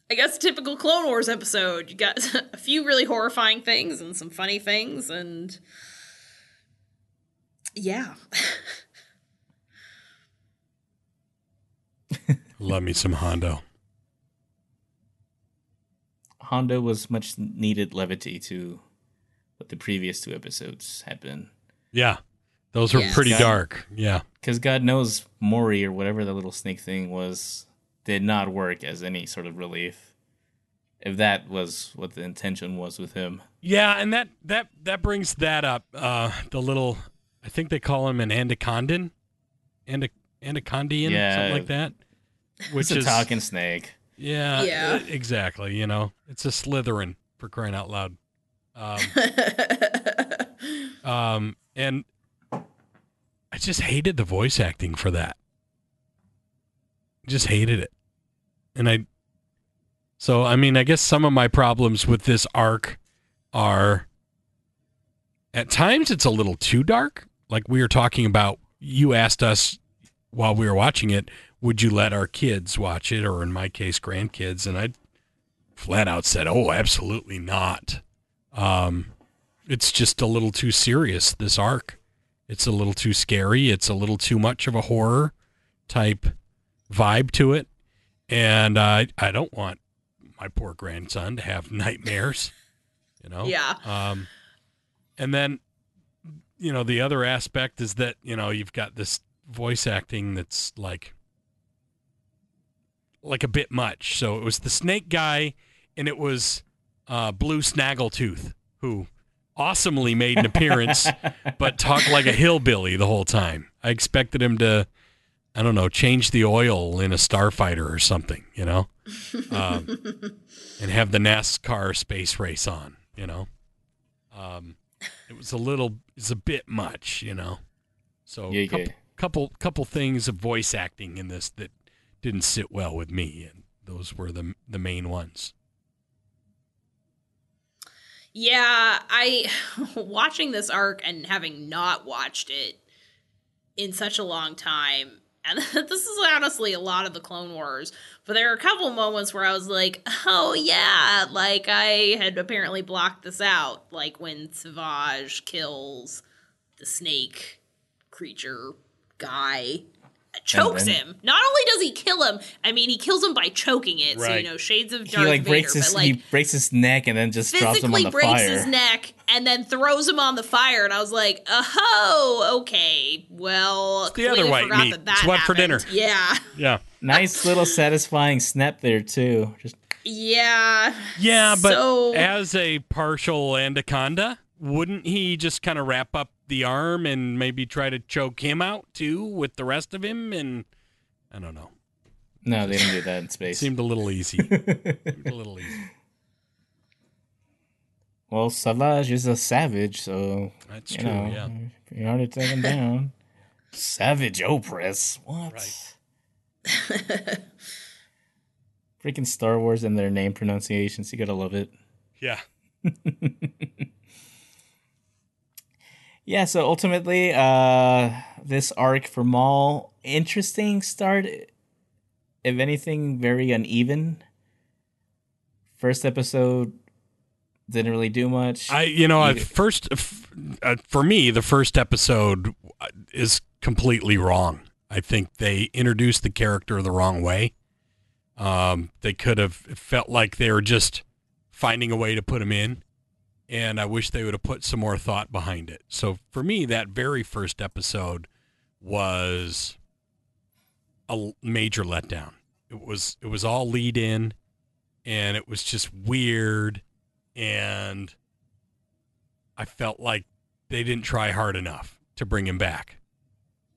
G: I guess typical Clone Wars episode. You got a few really horrifying things and some funny things, and yeah.
A: Love me some Hondo.
H: Hondo was much needed levity to what the previous two episodes had been.
A: Yeah. Those were
G: Yes.
A: pretty
H: Yeah.
A: dark. Yeah.
H: Because God knows Morley or whatever the little snake thing was did not work as any sort of relief. If that was what the intention was with him.
A: Yeah, and that that that brings that up. Uh the little I think they call him an anacondan. Anda, anacondian,
H: Yeah.
A: something like that. Which
H: It's a
A: is
H: talking snake.
A: Yeah,
G: Yeah.
A: exactly. You know, it's a Slytherin for crying out loud. Um, um, and I just hated the voice acting for that. Just hated it, and I. So I mean, I guess some of my problems with this arc are. At times, it's a little too dark. Like we were talking about, you asked us while we were watching it, would you let our kids watch it, or in my case, grandkids? And I flat out said, oh, absolutely not. Um, it's just a little too serious, this arc. It's a little too scary. It's a little too much of a horror type vibe to it. And I I don't want my poor grandson to have nightmares, you know?
G: Yeah.
A: Um, and then, you know, the other aspect is that, you know, you've got this voice acting that's like, like a bit much. So it was the snake guy and it was uh, Blue Snaggletooth, who awesomely made an appearance, but talked like a hillbilly the whole time. I expected him to, I don't know, change the oil in a starfighter or something, you know, um, and have the NASCAR space race on, you know. Um, it was a little, it's a bit much, you know. So
H: Yeah,
A: couple,
H: yeah.
A: couple couple things of voice acting in this that didn't sit well with me, and those were the the main ones.
G: Yeah, I watching this arc and having not watched it in such a long time. And this is honestly a lot of the Clone Wars, but there are a couple moments where I was like, "Oh yeah," like I had apparently blocked this out, like when Savage kills the snake creature guy, chokes
H: then-
G: him. Not only does he kill him, I mean, he kills him by choking it. So you know, shades of
H: He
G: Darth
H: like breaks
G: Vader,
H: his
G: but like
H: he breaks his neck and then just drops him on
G: physically
H: the
G: breaks
H: fire.
G: his neck and then throws him on the fire and i was like oh okay well
A: the other
G: completely
A: white
G: forgot
A: meat.
G: that that
A: It's what for dinner.
G: yeah
A: Yeah,
H: Nice little satisfying snap there too. Just
G: yeah
A: yeah, but
G: So-
A: as a partial anaconda, wouldn't he just kind of wrap up the arm and maybe try to choke him out too with the rest of him? And I don't know.
H: no, they didn't do that in space.
A: Seemed a little easy. A little easy.
H: Well, Savage is a savage, so
A: That's
H: you
A: true.
H: know,
A: yeah.
H: you hard to take him down. savage Opress. What?
A: Right.
H: Freaking Star Wars and their name pronunciations. You gotta love it.
A: Yeah.
H: Yeah, so ultimately, uh, this arc for Maul, interesting start. if anything, very uneven. First episode didn't really do much.
A: I, you know, first f- uh, for me, the first episode is completely wrong. I think they introduced the character the wrong way. Um, they could have felt like they were just finding a way to put him in, and I wish they would have put some more thought behind it. So for me, that very first episode was a major letdown. It was it was all lead in, and it was just weird and I felt like they didn't try hard enough to bring him back.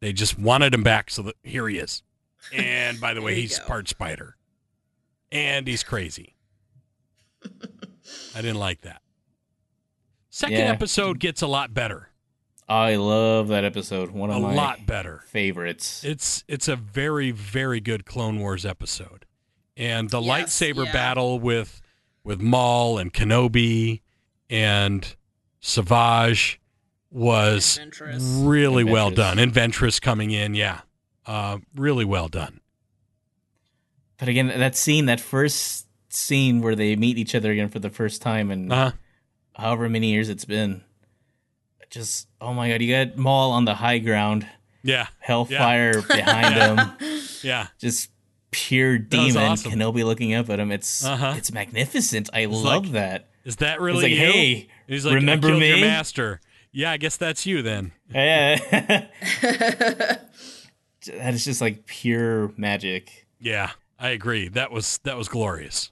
A: They just wanted him back so that here he is. And by the way, he's
G: go.
A: part spider. And he's crazy. I didn't like that. Second
H: Yeah.
A: episode gets a lot better.
H: I love that episode. One of
A: A
H: my
A: lot better.
H: favorites.
A: It's it's a very very good Clone Wars episode, and the
G: Yes,
A: lightsaber
G: yeah.
A: battle with with Maul and Kenobi and Savage was
G: And
A: really
H: And
A: well done. And Ventress coming in, yeah, uh, really well done.
H: But again, that scene, that first scene where they meet each other again for the first time, and
A: Uh,
H: however many years it's been, just oh my god, you got Maul on the high ground,
A: yeah,
H: Hellfire behind him,
A: yeah,
H: just pure demon.
A: awesome.
H: Kenobi looking up at him. It's
A: Uh-huh.
H: it's magnificent. I love
A: like,
H: that.
A: is that
H: It's
A: really
H: like,
A: you?
H: hey,
A: He's like,
H: remember
A: I killed
H: me?
A: your master. Yeah, I guess that's you then.
H: Yeah. that is just like pure magic.
A: Yeah, I agree. That was that was glorious.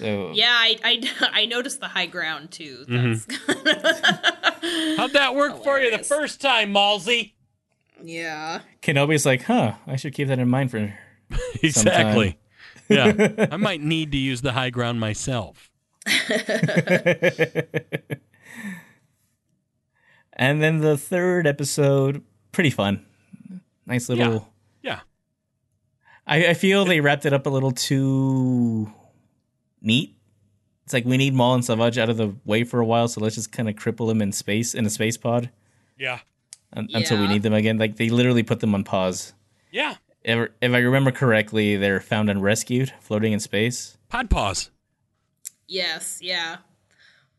H: So
G: Yeah, I, I, I noticed the high ground too. Mm-hmm. That's
A: How'd that work for you the first time, Malsey?
G: yeah.
H: Kenobi's like, huh, I should keep that in mind for
A: Exactly. yeah. I might need to use the high ground myself.
H: And then the third episode, pretty fun. Nice little.
A: Yeah.
H: I, I feel they wrapped it up a little too neat. It's like we need Maul and Savage out of the way for a while, so let's just kind of cripple them in space in a space pod
A: Yeah.
H: un- until we need them again. Like they literally put them on pause.
A: Yeah.
H: If, if I remember correctly, they're found and rescued, floating in space.
A: Pod pause.
G: Yes, yeah.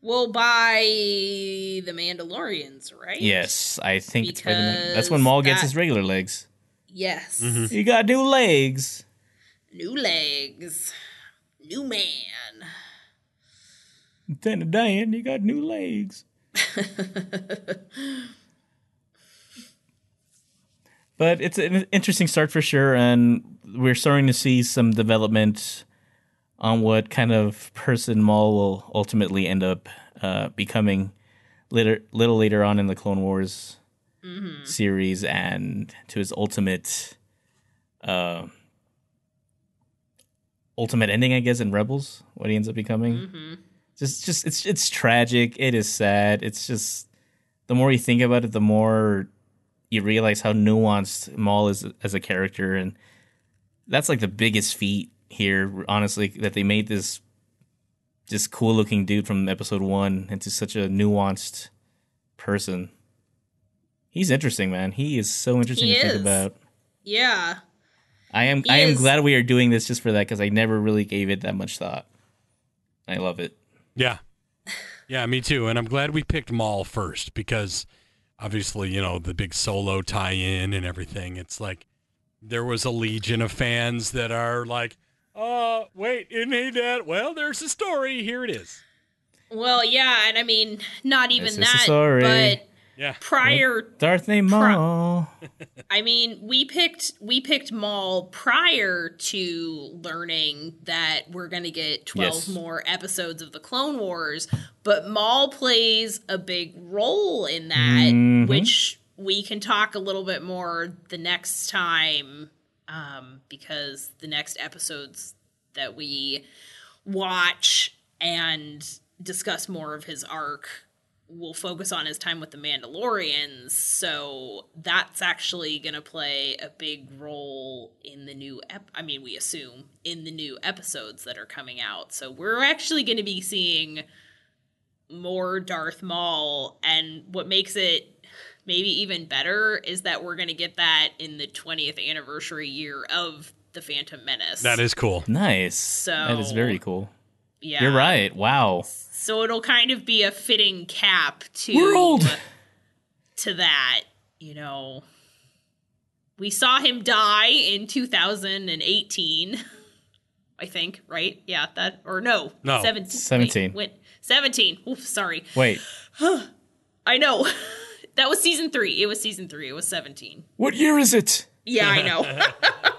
G: Well, by the Mandalorians, right?
H: Yes, I think it's by the, that's when Maul gets his regular legs.
G: Yes. Mm-hmm.
H: You got new legs.
G: New legs. New man.
H: Lieutenant Dan, you got new legs. but it's an interesting start for sure, and we're starting to see some development on what kind of person Maul will ultimately end up uh, becoming little, little later on in the Clone Wars series, and to his ultimate, uh, ultimate ending, I guess, in Rebels, what he ends up becoming. Mm-hmm. Just just it's it's tragic. It is sad. It's just the more you think about it the more you realize how nuanced maul is as a character. And that's like the biggest feat here honestly that they made this just cool looking dude from episode one into such a nuanced person. He's interesting man. He is so interesting
G: He
H: to think about.
G: Yeah.
H: I am
G: He
H: i am
G: is.
H: glad we are doing this just for that because i never really gave it that much thought i love it
A: Yeah. Yeah, me too. And I'm glad we picked Maul first because obviously, you know, the big solo tie in and everything. It's like there was a legion of fans that are like, uh, wait, isn't he dead? Well, there's a story. Here it is.
G: Well, yeah, and I mean, not even
H: This
G: that,
H: sorry.
G: but
A: Yeah.
G: prior
H: darth name maul
G: I mean, we picked we picked Maul prior to learning that we're going to get 12
H: Yes.
G: more episodes of the Clone Wars, but Maul plays a big role in that,
H: Mhm.
G: which we can talk a little bit more the next time um, because the next episodes that we watch and discuss more of his arc will focus on his time with the Mandalorians. So that's actually going to play a big role in the new ep- I mean, we assume in the new episodes that are coming out. So we're actually going to be seeing more Darth Maul and what makes it maybe even better is that we're going to get that in the 20th anniversary year of the Phantom Menace.
A: That is cool.
H: Nice.
G: So-
H: that is very cool.
G: Yeah.
H: You're right. Wow.
G: So it'll kind of be a fitting cap to
H: World.
G: to that, you know. We saw him die in 2018. I think, right? Yeah, that or no.
A: No.
G: 17.
H: 17.
G: Wait, wait, 17. Oof, sorry.
H: Wait.
G: I know. that was season 3. It was season 3. It was 17.
H: What year is it?
G: Yeah, I know.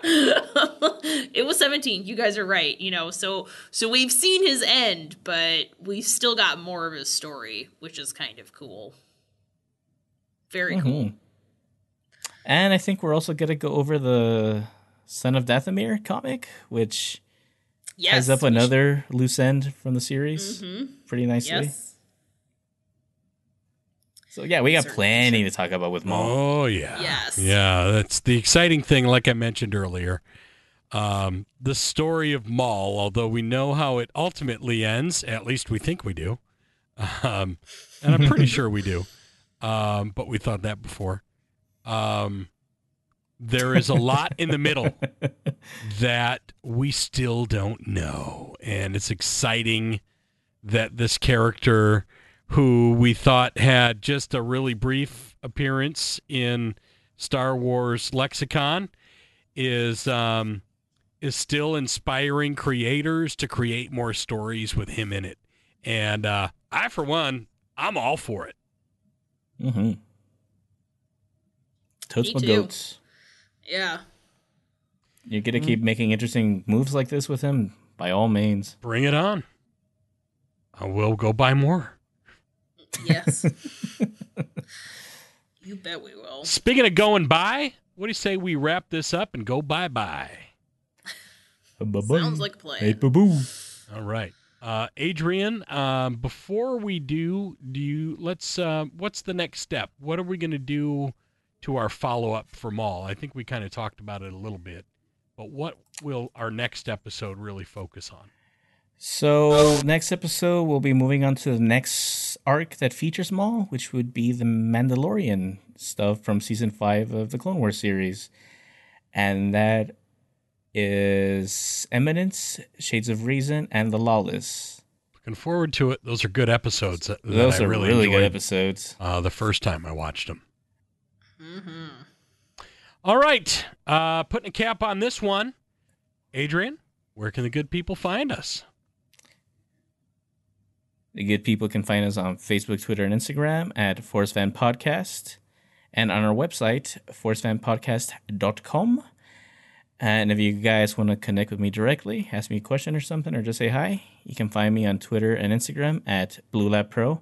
G: it was 17. You guys are right. You know, so so we've seen his end, but we've still got more of his story, which is kind of cool. Very cool.
H: Mhm. And I think we're also going to go over the Son of Dathomir comic, which
G: Yes.
H: ties up another loose end from the series pretty nicely.
G: Yes.
H: So yeah, we got plenty to talk about with Maul.
A: Oh yeah.
G: Yes.
A: Yeah, that's the exciting thing. Like I mentioned earlier, um, the story of Maul. Although we know how it ultimately ends, at least we think we do, um, and I'm pretty sure we do. Um, but we thought that before. Um, there is a lot in the middle that we still don't know, and it's exciting that this character who we thought had just a really brief appearance in Star Wars lexicon is um, is still inspiring creators to create more stories with him in it. And uh, I, for one, I'm all for it.
H: Mm-hmm. Totes
G: Me
H: my
G: too.
H: goats.
G: Yeah.
H: You're gonna keep making interesting moves like this with him, by all means.
A: Bring it on. I will go buy more.
G: Yes. you bet we will.
A: Speaking of going by, what do you say we wrap this up and go bye bye?
G: Sounds like a plan.
H: Hey, boo-boo.
A: All right. Uh, Adrian, um, before we do, do you let's uh, what's the next step? What are we going to do to our follow up for Maul? I think we kind of talked about it a little bit, but what will our next episode really focus on?
H: So next episode, we'll be moving on to the next arc that features Maul, which would be the Mandalorian stuff from season five of the Clone Wars series, and that is Eminence, Shades of Reason, and The Lawless.
A: Looking forward to it. Those are good episodes. That, that
H: Those
A: I
H: are
A: really,
H: really, good episodes.
A: Uh, the first time I watched them.
G: Mm-hmm.
A: All right. Uh, putting a cap on this one, Adrian. Where can the good people find us?
H: The good people can find us on Facebook, Twitter, and Instagram at Force Fan Podcast and on our website, forcefanpodcast.com. And if you guys want to connect with me directly, ask me a question or something, or just say hi, you can find me on Twitter and Instagram at BlueLabPro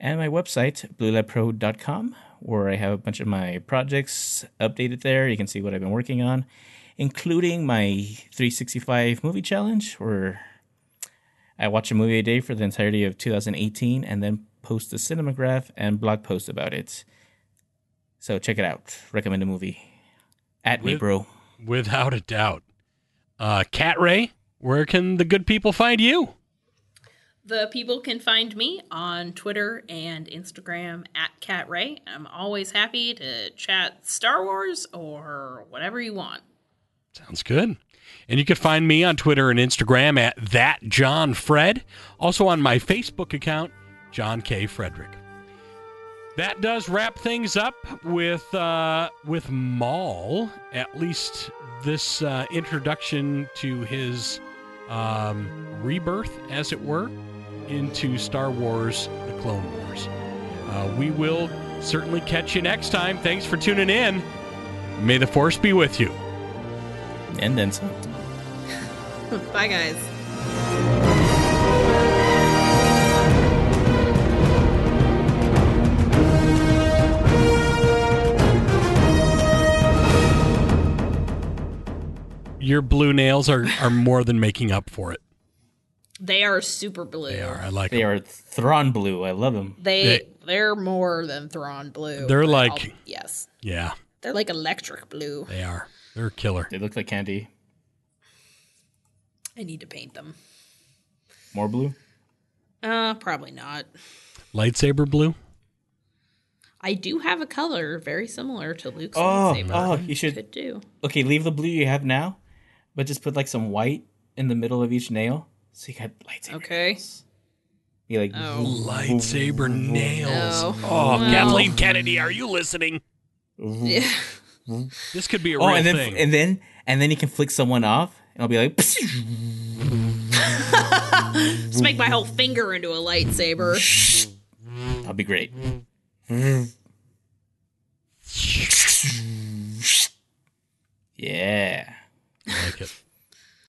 H: and my website, bluelabpro.com, where I have a bunch of my projects updated there. You can see what I've been working on, including my 365 movie challenge, where I watch a movie a day for the entirety of 2018 and then post a cinematograph and blog post about it. So check it out. Recommend a movie. At me, bro.
A: Without a doubt. Uh, Cat Ray, where can the good people find you?
G: The people can find me on Twitter and Instagram at Cat Ray. I'm always happy to chat Star Wars or whatever you want.
A: Sounds good. And you can find me on Twitter and Instagram at that John Fred. Also on my Facebook account, John K. Frederick. That does wrap things up with uh, with Maul. At least this uh, introduction to his um, rebirth, as it were, into Star Wars: The Clone Wars. Uh, we will certainly catch you next time. Thanks for tuning in. May the Force be with you.
H: And then some.
G: Bye, guys.
A: your blue nails are, are more than making up for it.
G: They are super blue.
A: They are. I like
H: They
A: them.
H: are Thrawn Blue. I love them.
G: They
A: They-
G: they're more than Thrawn blue.
A: They're like-
G: I'll- yes,
A: Yeah,
G: they're like electric blue.
A: they are. They're killer.
H: They look like candy.
G: I need to paint them.
H: More blue?
G: Uh, probably not.
A: Lightsaber blue.
G: I do have a color very similar to Luke's
H: Oh,
G: lightsaber.
H: oh, you should-
G: Could do.
H: Okay, leave the blue you have now. but just put like some white in the middle of each nail, so you got lightsaber.
G: Okay.
H: nails. Be like,
G: Oh.
A: Lightsaber nails.
G: Oh.
A: Oh,
G: Well.
A: Kathleen Kennedy, are you listening?
G: Yeah.
A: This could be a
H: oh,
A: real
H: and then
A: thing.
H: and then and then you can flick someone off, and I'll be like,
G: Let's make my whole finger into a lightsaber.
H: That'd be great. Yeah.
A: I like it.